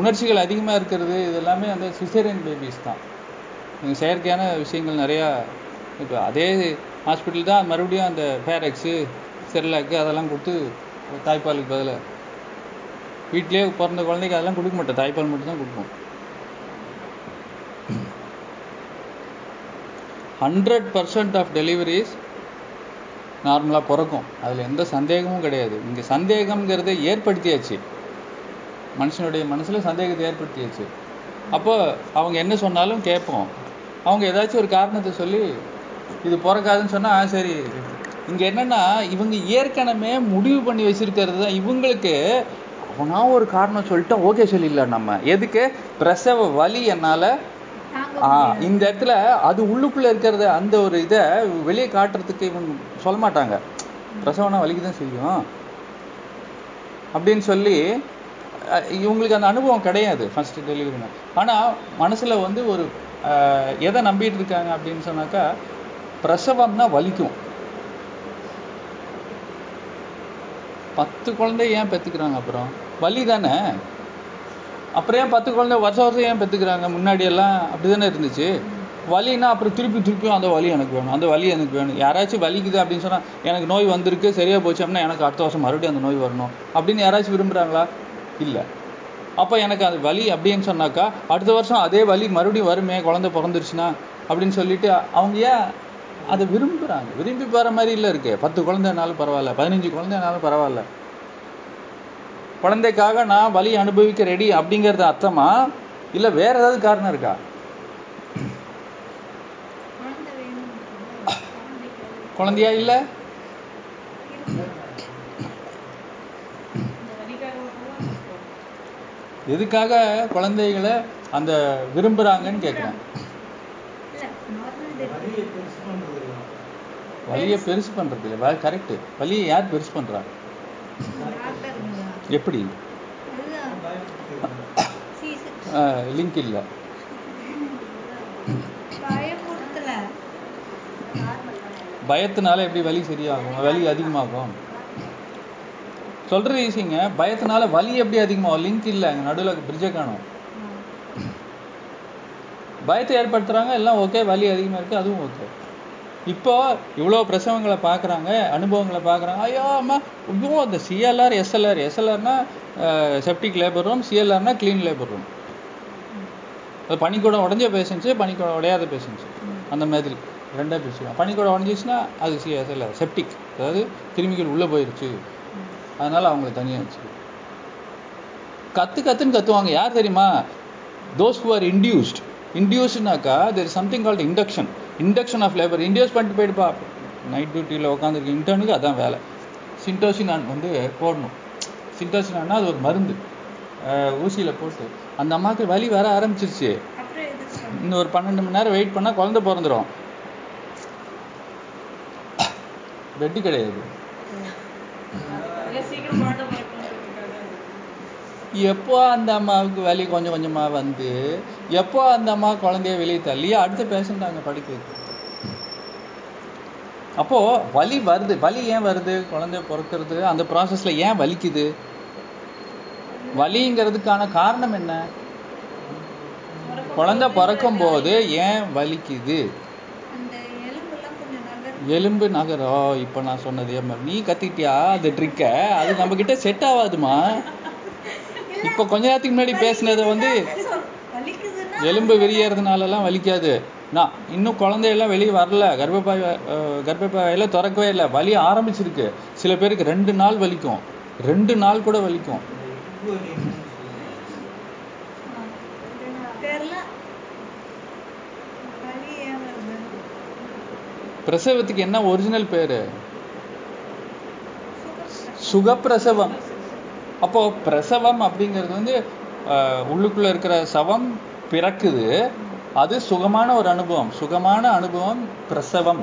Speaker 1: உணர்ச்சிகள் அதிகமாக இருக்கிறது இது எல்லாமே அந்த சிசேரியன் பேபிஸ் தான். செயற்கையான விஷயங்கள் நிறையா இப்போ அதே ஹாஸ்பிட்டல் தான் மறுபடியும் அந்த ஃபேரக்ஸு செர்லாக்கு அதெல்லாம் கொடுத்து தாய்ப்பாலுக்கு பதிலாக வீட்டிலேயே பிறந்த குழந்தைக்கு அதெல்லாம் கொடுக்க மாட்டோம். தாய்ப்பால் மட்டும் தான் கொடுப்போம். ஹண்ட்ரட் பர்சன்ட் ஆஃப் டெலிவரிஸ் நார்மலாக பிறக்கும். அதில் எந்த சந்தேகமும் கிடையாது. இங்கே சந்தேகம்ங்கிறத ஏற்படுத்தியாச்சு. மனுஷனுடைய மனசில் சந்தேகத்தை ஏற்படுத்தியாச்சு. அப்போ அவங்க என்ன சொன்னாலும் கேட்போம். அவங்க ஏதாச்சும் ஒரு காரணத்தை சொல்லி இது பிறக்காதுன்னு சொன்னால் சரி. இங்கே என்னன்னா இவங்க ஏற்கனவே முடிவு பண்ணி வச்சிருக்கிறது தான் இவங்களுக்கு. அவனா ஒரு காரணம் சொல்லிட்டா ஓகே சொல்லிடலாம் நம்ம. எதுக்கு? பிரசவ வலி என்னால் இந்த இடத்துல அது உள்ளுக்குள்ள இருக்கிறத அந்த ஒரு இதை வெளியே காட்டுறதுக்கு இவங்க சொல்ல மாட்டாங்க. பிரசவம்னா வலிக்கு தான் செய்யும். அப்படின்னு சொல்லி இவங்களுக்கு அந்த அனுபவம் கிடையாது ஃபர்ஸ்ட் டெலிவரினா ஆனால் மனசுல வந்து ஒரு அஹ், எதை நம்பிட்டு இருக்காங்க அப்படின்னு சொன்னாக்கா பிரசவம்னா வலிக்கும். பத்து குழந்தை ஏன் பெத்துக்கிறாங்க அப்புறம்? வலி தானே? அப்புறம் ஏன் பத்து குழந்தை வருஷம் வருஷம் ஏன் பெற்றுக்கிறாங்க முன்னாடி எல்லாம் அப்படி தானே இருந்துச்சு. வலின்னா அப்புறம் திருப்பி திருப்பியும் அந்த வலி எனக்கு வேணும். அந்த வலி எனக்கு வேணும். யாராச்சும் வலிக்குது அப்படின்னு சொன்னால் எனக்கு நோய் வந்திருக்கு சரியாக போச்சு அப்படின்னா எனக்கு அடுத்த வருஷம் மறுபடியும் அந்த நோய் வரணும். அப்படின்னு யாராச்சும் விரும்புகிறாங்களா இல்லை. அப்போ எனக்கு அது வலி அப்படின்னு சொன்னாக்கா அடுத்த வருஷம் அதே வலி மறுபடியும் வருமே குழந்தை பிறந்துருச்சுன்னா அப்படின்னு சொல்லிட்டு அவங்க ஏன் அதை விரும்புகிறாங்க விரும்பி போகிற மாதிரி இல்லை இருக்கு. பத்து குழந்தைனாலும் பரவாயில்ல பதினஞ்சு குழந்தைனாலும் பரவாயில்ல. குழந்தைக்காக நான் வலி அனுபவிக்க ரெடி அப்படிங்கிறது அர்த்தமா? இல்லை வேற ஏதாவது காரணம் இருக்கா? குழந்தையா இல்லை. எதுக்காக குழந்தைகளை அந்த விரும்புகிறாங்கன்னு கேட்குறேன்
Speaker 3: வலியை பெருசு பண்றது இல்லை
Speaker 1: கரெக்டு வலியை யார் பெருசு
Speaker 2: டாக்டருங்களா
Speaker 1: எப்படி? லிங்க் இல்லை. பயத்தினால எப்படி வலி சரியாகும்? வலி அதிகமாகும். சொல்றது ஈஸிங்க. பயத்தினால வலி எப்படி அதிகமாகும்? லிங்க் இல்லை. அங்கே நடுவில் பிரிட்ஜை காணும். பயத்தை ஏற்படுத்துறாங்க. எல்லாம் ஓகே வலி அதிகமாக இருக்குது அதுவும் ஓகே இப்போ இவ்வளோ பிரசவங்களை பார்க்குறாங்க அனுபவங்களை பார்க்குறாங்க. ஐயோ அம்மா இவ்வளோ அந்த சிஎல்ஆர் எஸ்எல்ஆர் எஸ்எல்ஆர்னா செப்டிக் லேபர் ரூம் சிஎல்ஆர்னா க்ளீன் லேபர் ரூம் அது பனிக்கூடம் உடஞ்ச பேஷண்ட்ஸு பனிக்கூடம் உடையாத பேஷண்ட்ஸு அந்த மாதிரி ரெண்டாக பிரிச்சுக்கலாம். பனிக்கூடம் உடஞ்சிச்சுன்னா அது சிஎஸ்எல்ஆர் செப்டிக் அதாவது கிருமிகள் உள்ளே போயிடுச்சு அதனால் அவங்கள தனியாக வச்சு கத்து கத்துன்னு கத்துவாங்க. யார் தெரியுமா? Those who are induced இன்டியூஸ்னாக்கா there something called induction induction of labour induce பண்ணிட்டு போயிடுப்பா. நைட் டியூட்டியில் உட்காந்துருக்க இன்டர்னுக்கு அதான் வேலை. சின்டோசினான் வந்து போடணும். சின்டோசினான்னா அது ஒரு மருந்து. ஊசியில் போட்டு அந்த அம்மாவுக்கு வலி வர ஆரம்பிச்சிருச்சு? இன்னும் ஒரு பன்னெண்டு மணி நேரம் வெயிட் பண்ணால் குழந்தை பிறந்துடும் பெட்டு கிடையாது
Speaker 4: இல்ல, சீக்கிரம் குழந்தை பிறக்கணுன்றதுக்காக
Speaker 1: எப்போ அந்த அம்மாவுக்கு வலி கொஞ்சம் கொஞ்சமாக வந்து எப்போ அந்த அம்மா குழந்தைய வெளியே தள்ளி அடுத்த பேஷண்ட் அங்கே படிக்க வைக்கும். அப்போது வலி வருது. வலி ஏன் வருது? குழந்தை பிறக்கிறது அந்த ப்ராசஸில் ஏன் வலிக்குது? வலிங்கிறதுக்கான காரணம் என்ன? குழந்தை பிறக்கும் போது ஏன் வலிக்குது? எலும்பு நகரோ இப்போ நான் சொன்னது ஏம்மா, நீ கத்திட்டியா? அந்த ட்ரிக்கை அது நம்ம கிட்ட செட் ஆகாதுமா இப்போ கொஞ்ச நேரத்துக்கு முன்னாடி பேசினதை வந்து எலும்பு விரியறதுனாலலாம் வலிக்காது. நான் இன்னும் குழந்தையெல்லாம் வெளியே வரல. கர்ப்பப்பாய் கர்ப்பப்பாயில திறக்கவே இல்லை. வலி ஆரம்பிச்சிருக்கு. சில பேருக்கு ரெண்டு நாள் வலிக்கும். ரெண்டு நாள் கூட வலிக்கும். பிரசவத்துக்கு என்ன ஒரிஜினல் பேரு? சுகப்பிரசவம். அப்போ பிரசவம் அப்படிங்கிறது வந்து அஹ், உள்ளுக்குள்ள இருக்கிற சவம் பிறக்குது. அது சுகமான ஒரு அனுபவம். சுகமான அனுபவம் பிரசவம்.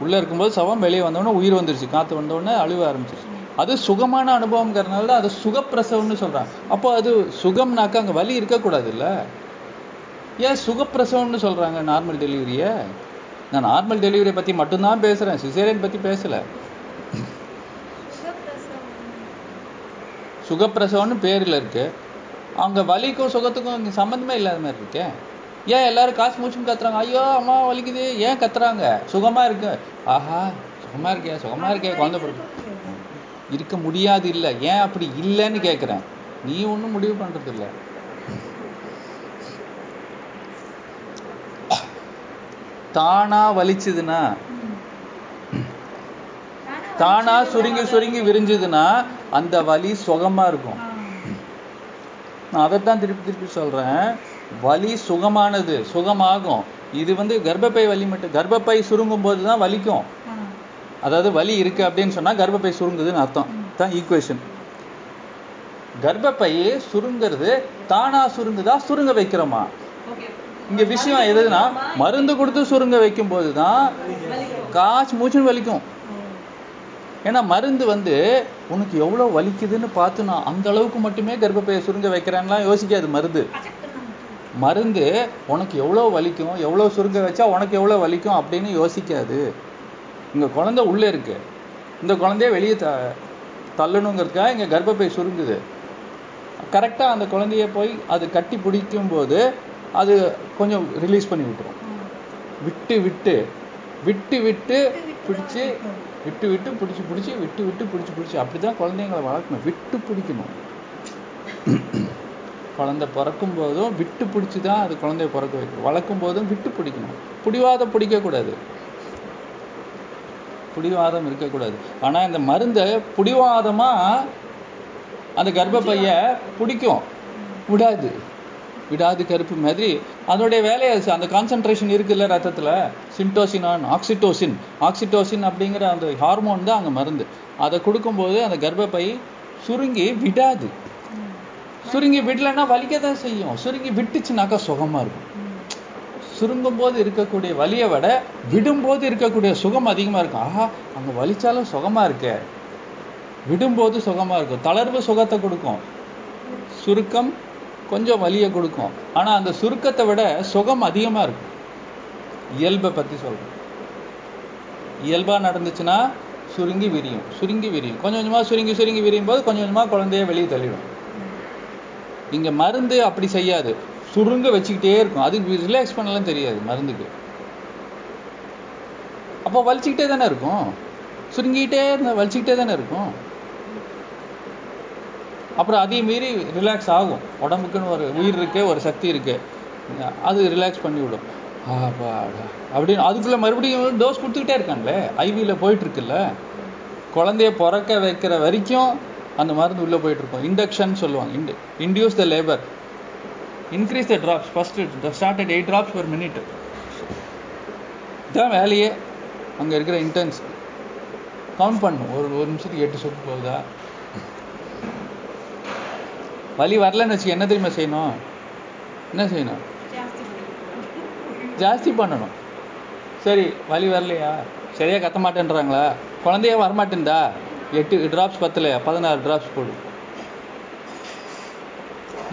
Speaker 1: உள்ள இருக்கும்போது சவம் வெளியே வந்தோடனே உயிர் வந்துருச்சு. காத்து வந்தோடனே அழுவ ஆரம்பிச்சிருச்சு. அது சுகமான அனுபவங்கிறதுனால தான் அது சுகப்பிரசவம்னு சொல்றாங்க. அப்போ அது சுகம்னாக்க அங்க வலி இருக்கக்கூடாது இல்ல ஏன் சுகப்பிரசவம்னு சொல்றாங்க நார்மல் டெலிவரியை? நான் நார்மல் டெலிவரியை பத்தி மட்டும்தான் பேசுறேன். சிசேரியன் பத்தி பேசல
Speaker 2: சுகப்பிரசவம்
Speaker 1: சுகப்பிரசவம்னு பேர்ல இருக்கு. அவங்க வலிக்கும் சுகத்துக்கும் இங்க சம்மந்தமே இல்லாத மாதிரி இருக்கே. ஏன் எல்லாரும் காசு மூச்சுன்னு கத்துறாங்க? ஐயோ அம்மா வலிக்குது. ஏன் கத்துறாங்க? சுகமா இருக்கு. ஆஹா சுகமா இருக்கே சுகமா இருக்கே குழந்தை பிறகு இருக்க முடியாது இல்ல. ஏன் அப்படி இல்லைன்னு கேக்குறேன். நீ ஒண்ணும் முடிவு பண்றது இல்ல. தானா வலிச்சுதுன்னா தானா சுருங்கி சுருங்கி விரிஞ்சுதுன்னா அந்த வலி சுகமா இருக்கும். நான் அதைத்தான் திருப்பி திருப்பி சொல்றேன். வலி சுகமானது சுகமாகும். இது வந்து கர்ப்பப்பை வலி மட்டும் கர்ப்பப்பை சுருங்கும் போது தான் வலிக்கும். அதாவது வலி இருக்கு அப்படின்னு சொன்னா கர்ப்பப்பை சுருங்குதுன்னு அர்த்தம். தான் ஈக்குவேஷன் கர்ப்பப்பை சுருங்கிறது தானா சுருங்குதா சுருங்க வைக்கிறோமா? இங்க விஷயம் எதுனா மருந்து கொடுத்து சுருங்க வைக்கும் போது தான் காசு மூச்சுன்னு வலிக்கும். ஏன்னா மருந்து வந்து உனக்கு எவ்வளவு வலிக்குதுன்னு பார்த்து நான் அந்த அளவுக்கு மட்டுமே கர்ப்பப்பையை சுருங்க வைக்கிறேன்லாம் யோசிக்காது மருந்து. மருந்து உனக்கு எவ்வளோ வலிக்கும் எவ்வளோ சுருங்க வச்சா உனக்கு எவ்வளோ வலிக்கும் அப்படின்னு யோசிக்காது. இங்க குழந்தை உள்ளே இருக்கு. இந்த குழந்தைய வெளியே த தள்ளணுங்கிறதுக்காக இங்க கர்ப்பப்பை சுருங்குது. கரெக்டா அந்த குழந்தைய போய் அது கட்டி பிடிக்கும் போது அது கொஞ்சம் ரிலீஸ் பண்ணி விட்டுரும். விட்டு விட்டு விட்டு விட்டு பிடிச்சு விட்டு விட்டு பிடிச்சி பிடிச்சி விட்டு விட்டு பிடிச்சி பிடிச்சி அப்படிதான் குழந்தைங்களை வளர்க்கணும். விட்டு பிடிக்கணும். குழந்தை பிறக்கும் போதும் விட்டு பிடிச்சி தான் அது குழந்தைய பிறக்க வைக்கணும் வளர்க்கும் போதும் விட்டு பிடிக்கணும். பிடிவாதம் பிடிக்கக்கூடாது. பிடிவாதம் இருக்கக்கூடாது. ஆனா இந்த மருந்தை பிடிவாதமா அந்த கர்ப்பப்பைய பிடிக்கும். விடாது. விடாது கருப்பு மாதிரி. அதனுடைய வேலையை அந்த கான்சென்ட்ரேஷன் இருக்குல்ல ரத்தத்துல? சின்டோசினான் ஆக்சிடோசின் ஆக்சிடோசின் அப்படிங்கிற அந்த ஹார்மோன் தான் அங்க மருந்து. அதை கொடுக்கும்போது அந்த கர்ப்பப்பை சுருங்கி விடாது. சுருங்கி விடலைன்னா வலிக்க தான் செய்யும். சுருங்கி விட்டுச்சுனாக்கா சுகமா இருக்கும். சுருங்கும் போது இருக்கக்கூடிய வலியை விட விடும்போது இருக்கக்கூடிய சுகம் அதிகமா இருக்கும். ஆஹா அங்க வலிச்சாலும் சுகமா இருக்கே. விடும்போது சுகமா இருக்கும். தளர்வு சுகத்தை கொடுக்கும். சுருக்கம் கொஞ்சம் வலியை கொடுக்கும். ஆனா அந்த சுருக்கத்தை விட சுகம் அதிகமாக இருக்கும். இயல்பை பத்தி சொல்கிறேன் இயல்பாக நடந்துச்சுன்னா சுருங்கி விரியும் சுருங்கி விரியும். கொஞ்சம் கொஞ்சமா சுருங்கி சுருங்கி விரியும் போது கொஞ்சம் கொஞ்சமா குழந்தைய வெளியே தள்ளிடும். இங்கே மருந்து அப்படி செய்யாது. சுருங்க வச்சுக்கிட்டே இருக்கும். அதுக்கு ரிலாக்ஸ் பண்ணலாம் தெரியாது மருந்துக்கு. அப்போ வலிச்சுக்கிட்டே தானே இருக்கும்? சுருங்கிக்கிட்டே இருந்தால் வலிச்சுக்கிட்டே தானே இருக்கும்? அப்புறம் அதையும் மீறி ரிலாக்ஸ் ஆகும். உடம்புக்குன்னு ஒரு உயிர் இருக்கே ஒரு சக்தி இருக்கு. அது ரிலாக்ஸ் பண்ணி விடும். அப்படின்னு அதுக்குள்ள மறுபடியும் டோஸ் கொடுத்துக்கிட்டே இருக்காங்களே ஐவியில் போயிட்டு இருக்குல்ல குழந்தைய பிறக்க வைக்கிற வரைக்கும் அந்த மருந்து உள்ள போயிட்டு இருக்கும் இண்டக்ஷன் சொல்லுவாங்க. Into induce the labour increase the drops first start at eight drops per minute இதான் வேலையே. அங்கே இருக்கிற இன்டென்ஸ் கவுண்ட் பண்ணும் ஒரு ஒரு நிமிஷத்துக்கு எட்டு சொட்டு போகுதா? வலி வரலன்னு வச்சுக்க என்ன தெரியுமா செய்யணும்? என்ன செய்யணும்? ஜாஸ்தி பண்ணணும். சரி வலி வரலையா? சரியா கத்த மாட்டேன்றாங்களா? குழந்தைய வரமாட்டேன்டா எட்டு டிராப்ஸ் பத்தலையா பதினாறு டிராப்ஸ் போடு.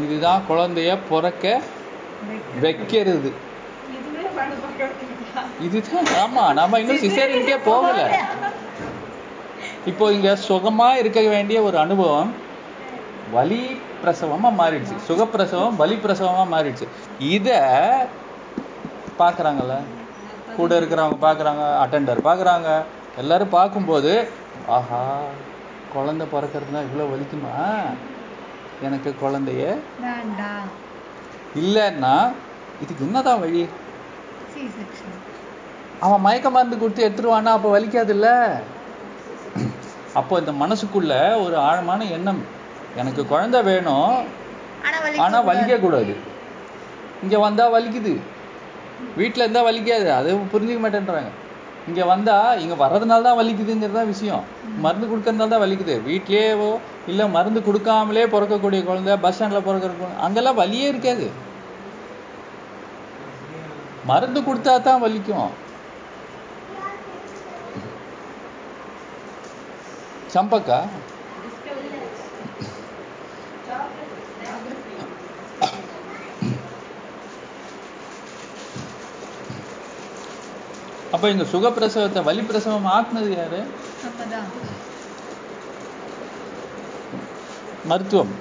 Speaker 1: இதுதான் குழந்தைய பிறக்க வைக்கிறது. இதுதான் ஆமா நம்ம இன்னும் சிசேரியனுக்கே போகல. இப்போ இங்க சுகமா இருக்க வேண்டிய ஒரு அனுபவம் வலி பிரசவமா மாறிடுச்சு. சுகப்பிரசவம் வலி பிரசவமா மாறிடுச்சு. இத பாக்குறாங்கல்ல? கூட இருக்கிறவங்க பாக்குறாங்க அட்டெண்டர் பாக்குறாங்க. எல்லாரும் பார்க்கும்போது ஆஹா குழந்தை பிறக்கிறதுனா இவ்வளவு வலிக்குமா? எனக்கு குழந்தைய இல்லைன்னா இதுக்கு என்னதான் வழி? அவன் மயக்க மருந்து கொடுத்து எடுத்துருவானா அப்போ வலிக்காதுல்ல? அப்போ இந்த மனசுக்குள்ள ஒரு ஆழமான எண்ணம் எனக்கு குழந்தை வேணும்.
Speaker 2: ஆனா
Speaker 1: ஆனா
Speaker 2: வலிக்க
Speaker 1: வலிக்க கூடாது. இங்க வந்தா வலிக்குது. வீட்ல இருந்தா வலிக்காது. அது புரிஞ்சுக்க மாட்டேன்றாங்க. இங்க வந்தா இங்க வர்றதுனால தான் வலிக்குதுங்கிறது தான் விஷயம் மருந்து கொடுக்கறதுனால தான் வலிக்குது. வீட்லயேவோ இல்ல மருந்து கொடுக்காமலே பிறக்கக்கூடிய குழந்தை பஸ் ஸ்டாண்ட்ல பிறக்கிற குழந்தை அங்கெல்லாம் வலியே இருக்காது. மருந்து கொடுத்தா தான் வலிக்கும். சம்பக்கா? அப்ப இங்க சுகப்பிரசவத்தை வலி பிரசவம் ஆக்குனது யாரு? மருத்துவம்.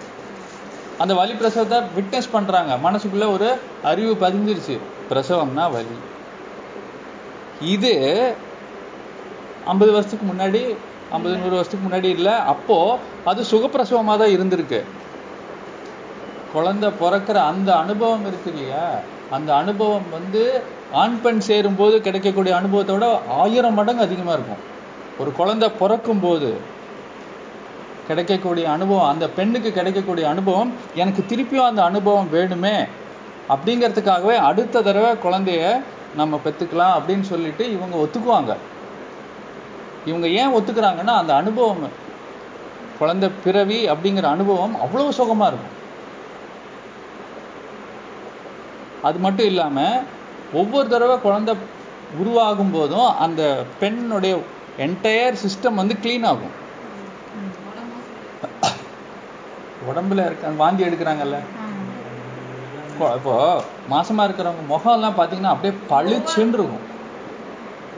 Speaker 1: அந்த வலி பிரசவத்தை விட்னஸ் பண்றாங்க. மனசுக்குள்ள ஒரு அறிவு பதிஞ்சிருச்சு. பிரசவம்னா வலி. இது ஐம்பது வருஷத்துக்கு முன்னாடி ஐம்பது நூறு வருஷத்துக்கு முன்னாடி இல்லை அப்போ அது சுகப்பிரசவமா தான் இருந்திருக்கு. குழந்தை பிறக்கிற அந்த அனுபவம் இருக்கு இல்லையா? அந்த அனுபவம் வந்து ஆண் பெண் சேரும்போது கிடைக்கக்கூடிய அனுபவத்தை விட ஆயிரம் மடங்கு அதிகமா இருக்கும். ஒரு குழந்தை பிறக்கும் போது கிடைக்கக்கூடிய அனுபவம் அந்த பெண்ணுக்கு கிடைக்கக்கூடிய அனுபவம் எனக்கு திருப்பியும் அந்த அனுபவம் வேணுமே அப்படிங்கிறதுக்காகவே அடுத்த தடவை குழந்தைய நம்ம பெற்றுக்கலாம் அப்படின்னு சொல்லிட்டு இவங்க ஒத்துக்குவாங்க. இவங்க ஏன் ஒத்துக்கிறாங்கன்னா அந்த அனுபவம் குழந்தை பிறவி அப்படிங்கிற அனுபவம் அவ்வளோ சுகமாக இருக்கும். அது மட்டும் இல்லாம ஒவ்வொரு தடவை குழந்தை உருவாகும் போதும் அந்த பெண்ணுடைய என்டையர் சிஸ்டம் வந்து க்ளீன் ஆகும். உடம்புல இருக்க வாந்தி எடுக்கிறாங்கல்ல? இப்போ மாசமா இருக்கிறவங்க முகம் எல்லாம் பாத்தீங்கன்னா அப்படியே பளிச்சுன்னு இருக்கும்.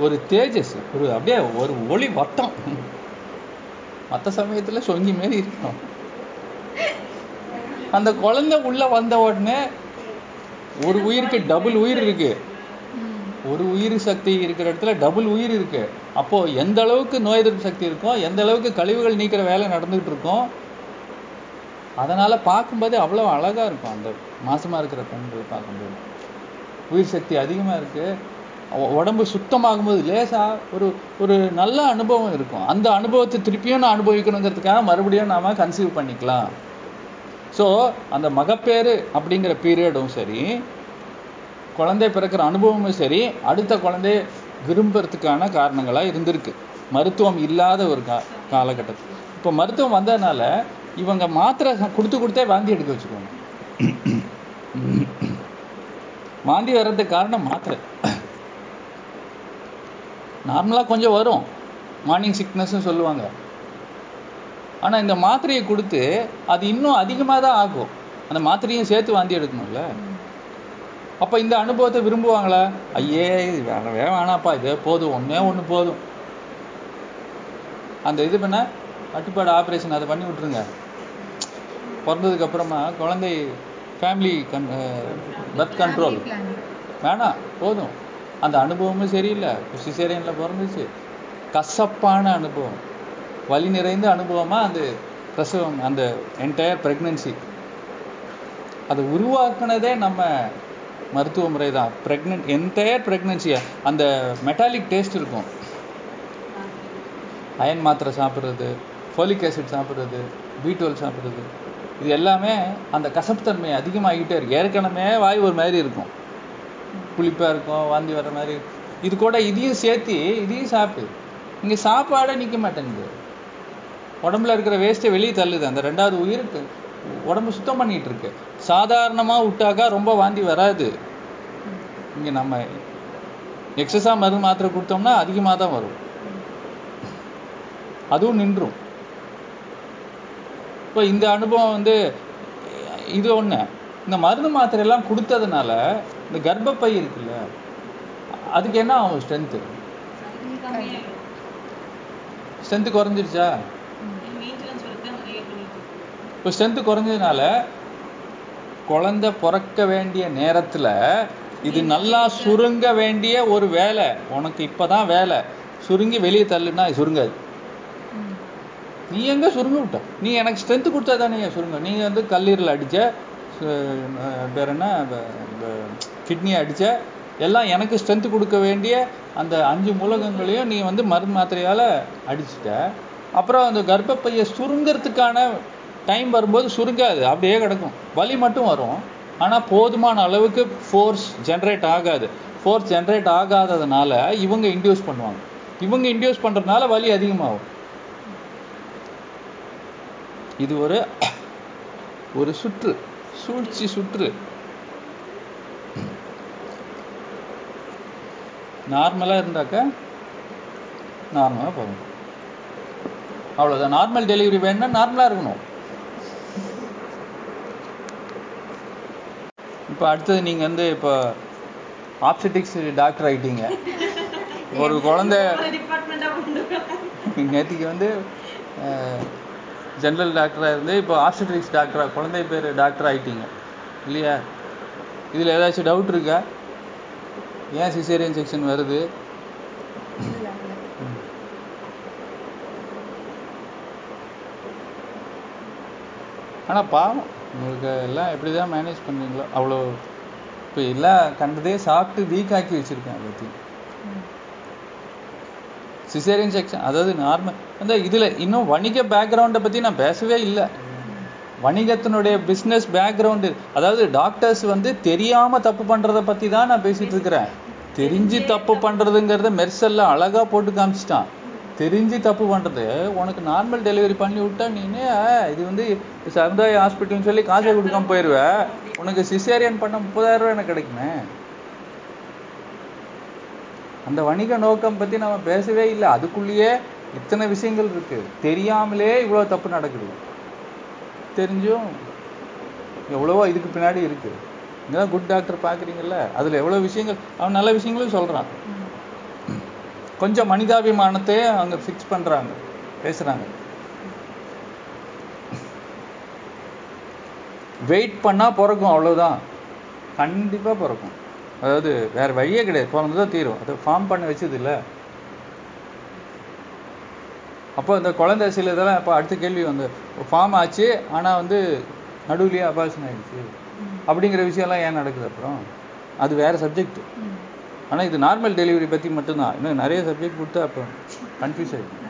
Speaker 1: ஒரு தேஜஸ் ஒரு அப்படியே ஒரு ஒளி வட்டம். மற்ற சமயத்துல சொங்கி மாரி இருக்கும். அந்த குழந்தை உள்ள வந்த உடனே ஒரு உயிருக்கு டபுள் உயிர் இருக்கு. ஒரு உயிர் சக்தி இருக்கிற இடத்துல டபுள் உயிர் இருக்கு. அப்போ எந்த அளவுக்கு நோய் எதிர்ப்பு சக்தி இருக்கோ எந்த அளவுக்கு கழிவுகள் நீக்கிற வேலை நடந்துகிட்டு இருக்கும் அதனால பார்க்கும்போது அவ்வளவு அழகா இருக்கும் அந்த மாசமா இருக்கிற பெண்கள் பார்க்கும்போது. உயிர் சக்தி அதிகமா இருக்கு. உடம்பு சுத்தமாகும்போது லேசா ஒரு ஒரு நல்ல அனுபவம் இருக்கும். அந்த அனுபவத்தை திருப்பியும் நான் அனுபவிக்கணுங்கிறதுக்காக மறுபடியும் நாம கன்சீவ் பண்ணிக்கலாம். ஸோ அந்த மகப்பேறு அப்படிங்கிற பீரியடும் சரி குழந்தை பிறக்கிற அனுபவமும் சரி அடுத்த குழந்தைய விரும்புறதுக்கான காரணங்களாக இருந்திருக்கு. மருத்துவம் இல்லாத ஒரு கா காலகட்டத்தில் இப்போ மருத்துவம் வந்ததுனால இவங்க மாத்திரை கொடுத்து கொடுத்தே வாந்தி எடுக்க வச்சுக்குவாங்க. வாந்தி வர்றதுக்கு காரணம் மாத்திரை. நார்மலாக கொஞ்சம் வரும். மார்னிங் சிக்னஸ்ன்னு சொல்லுவாங்க. ஆனா இந்த மாத்திரையை கொடுத்து அது இன்னும் அதிகமா தான் ஆகும். அந்த மாத்திரையும் சேர்த்து வாந்தி எடுக்கணும்ல. அப்ப இந்த அனுபவத்தை விரும்புவாங்களா? ஐயே வேணவே வேணாப்பா இது போதும். ஒண்ணே ஒண்ணு போதும். அந்த இது பண்ண கட்டுப்பாடு ஆபரேஷன் அதை பண்ணி விட்டுருங்க. பிறந்ததுக்கு அப்புறமா குழந்தை ஃபேமிலி கன் பர்த் கண்ட்ரோல் வேணாம் போதும். அந்த அனுபவமும் சரியில்லை. சிசேரியன்ல பிறந்துச்சு. கசப்பான அனுபவம். வழி நிறைந்த அனுபவமாக அந்த பிரசவம் அந்த என்டையர் பிரெக்னன்சி அதை உருவாக்குனதே நம்ம மருத்துவ முறை தான் ப்ரெக்னென்ட் என்டையர் ப்ரெக்னென்சியை அந்த மெட்டாலிக் டேஸ்ட் இருக்கும். அயன் மாத்திரை சாப்பிட்றது ஃபோலிக் ஆசிட் சாப்பிட்றது பி டுவெல் சாப்பிட்றது. இது எல்லாமே அந்த கசப்புத்தன்மை அதிகமாகிட்டே இருக்கு ஏற்கனவே வாய் ஒரு மாதிரி இருக்கும். புளிப்பாக இருக்கும் வாந்தி வர மாதிரி இது கூட இதையும் சேர்த்து இதையும் சாப்பிடு. இங்கே சாப்பாடே நிற்க மாட்டேங்குது. உடம்புல இருக்கிற வேஸ்ட்டை வெளியே தள்ளுது. அந்த ரெண்டாவது உயிருக்கு உடம்பு சுத்தம் பண்ணிட்டு இருக்கு சாதாரணமாக விட்டாக்கா ரொம்ப வாந்தி வராது. இங்கே நம்ம எக்ஸஸாக மருந்து மாத்திரை கொடுத்தோம்னா அதிகமாக தான் வரும். அதுவும் நின்றும். இப்போ இந்த அனுபவம் வந்து இது ஒண்ணு. இந்த மருந்து மாத்திரை எல்லாம் கொடுத்ததுனால இந்த கர்ப்பப்பை இருக்குல்ல அதுக்கு என்ன ஆகும்? ஸ்ட்ரென்த்து ஸ்ட்ரென்த்து குறைஞ்சிருச்சா
Speaker 4: மெயின்டெனன்ஸ் ஒர்க் தான் நிறைய பண்ணிட்டு இருக்கோம்
Speaker 1: இப்போ ஸ்ட்ரென்த்து குறைஞ்சதுனால குழந்தை பிறக்க வேண்டிய நேரத்தில் இது நல்லா சுருங்க வேண்டிய ஒரு வேலை. உனக்கு இப்பதான் வேலை. சுருங்கி வெளியே தள்ளுனா சுருங்காது. நீ எங்க சுருங்க விட்ட? நீ எனக்கு ஸ்ட்ரென்த் கொடுத்தா தானே சுருங்க? நீ வந்து கல்லீரல் அடிச்ச பேர் என்ன கிட்னி அடிச்ச எல்லாம் எனக்கு ஸ்ட்ரென்த் கொடுக்க வேண்டிய அந்த அஞ்சு மூலகங்களையும் நீ வந்து மருந்து மாத்திரையால் அடிச்சிட்ட. அப்புறம் அந்த கர்ப்பப்பையை சுருங்கிறதுக்கான டைம் வரும்போது சுருங்காது அப்படியே கிடக்கும். வலி மட்டும் வரும். ஆனால் போதுமான அளவுக்கு ஃபோர்ஸ் ஜென்ரேட் ஆகாது. ஃபோர்ஸ் ஜென்ரேட் ஆகாததுனால இவங்க இன்டியூஸ் பண்ணுவாங்க. இவங்க இன்டியூஸ் பண்ணுறதுனால வலி அதிகமாகும். இது ஒரு ஒரு சுற்று சூழ்ச்சி சுற்று. நார்மலாக இருந்தாக்க நார்மலாக போகணும் அவ்வளோதான் நார்மல் டெலிவரி வேணும்னா நார்மலாக இருக்கணும். இப்போ அடுத்தது நீங்கள் வந்து இப்போ ஆப்செட்டிக்ஸ் டாக்டர் ஆயிட்டீங்க. ஒரு குழந்தை நேற்றுக்கு வந்து ஜென்ரல் டாக்டராக இருந்து இப்போ ஆப்செட்ரிக்ஸ் டாக்டராக குழந்தை பேர் டாக்டர் ஆயிட்டீங்க. இல்லையா? இதில் ஏதாச்சும் டவுட் இருக்கா? ஏன் சிசேரியன் செக்ஷன் வருது? ஆனால் பாவம். உங்களுக்கு எல்லாம் எப்படி தான் மேனேஜ் பண்ணுறீங்களோ அவ்வளோ இப்போ எல்லாம் கண்டதே சாப்பிட்டு வீக் ஆக்கி வச்சுருக்கேன் எல்லாத்தையும் சிசேரியன் செக்ஷன் அதாவது நார்மல் அந்த இதில் இன்னும் வணிக பேக்ரவுண்டை பற்றி நான் பேசவே இல்லை. வணிகத்தினுடைய பிஸ்னஸ் பேக்ரவுண்டு அதாவது டாக்டர்ஸ் வந்து தெரியாமல் தப்பு பண்ணுறதை பற்றி தான் நான் பேசிகிட்டு இருக்கிறேன். தெரிஞ்சு தப்பு பண்ணுறதுங்கிறத மெர்சல்ல அழகாக போட்டு காமிச்சிட்டான். தெரிஞ்சு தப்பு பண்ணுறது உனக்கு நார்மல் டெலிவரி பண்ணி விட்டா நீனே இது வந்து சமுதாய ஹாஸ்பிட்டல்னு சொல்லி காசை கொடுக்காம போயிடுவ உனக்கு சிசேரியன் பண்ண முப்பதாயிரம் ரூபாய் எனக்கு கிடைக்குமே. அந்த வணிக நோக்கம் பற்றி நம்ம பேசவே இல்லை. அதுக்குள்ளேயே இத்தனை விஷயங்கள் இருக்கு. தெரியாமலே இவ்வளோ தப்பு நடக்குது. தெரிஞ்சும் எவ்வளவோ இதுக்கு பின்னாடி இருக்கு. இங்கதான் குட் டாக்டர் பார்க்குறீங்கல்ல அதில் எவ்வளோ விஷயங்கள் அவன் நல்ல விஷயங்களும் சொல்கிறான் கொஞ்சம் மனிதாபிமானத்தை அவங்க ஃபிக்ஸ் பண்ணுறாங்க பேசுகிறாங்க வெயிட் பண்ணால் பிறக்கும் அவ்வளோதான் கண்டிப்பாக பிறக்கும். அதாவது வேற வழியே கிடையாது. பிறந்ததான் தீரும். அதை ஃபார்ம் பண்ண வச்சது இல்லை. அப்போ இந்த குழந்தை சில இதெல்லாம் இப்போ அடுத்த கேள்வி வந்து ஃபார்ம் ஆச்சு ஆனால் வந்து நடுவுலயே அபார்ஷன் ஆயிடுச்சு. அப்படிங்கிற விஷயம்லாம் ஏன் நடக்குது அப்புறம்? அது வேற சப்ஜெக்ட் ஆனால் இது நார்மல் டெலிவரி பற்றி மட்டும்தான். இன்னும் நிறைய சப்ஜெக்ட் கொடுத்தா அப்போ கன்ஃபியூஸ் ஆகிடும்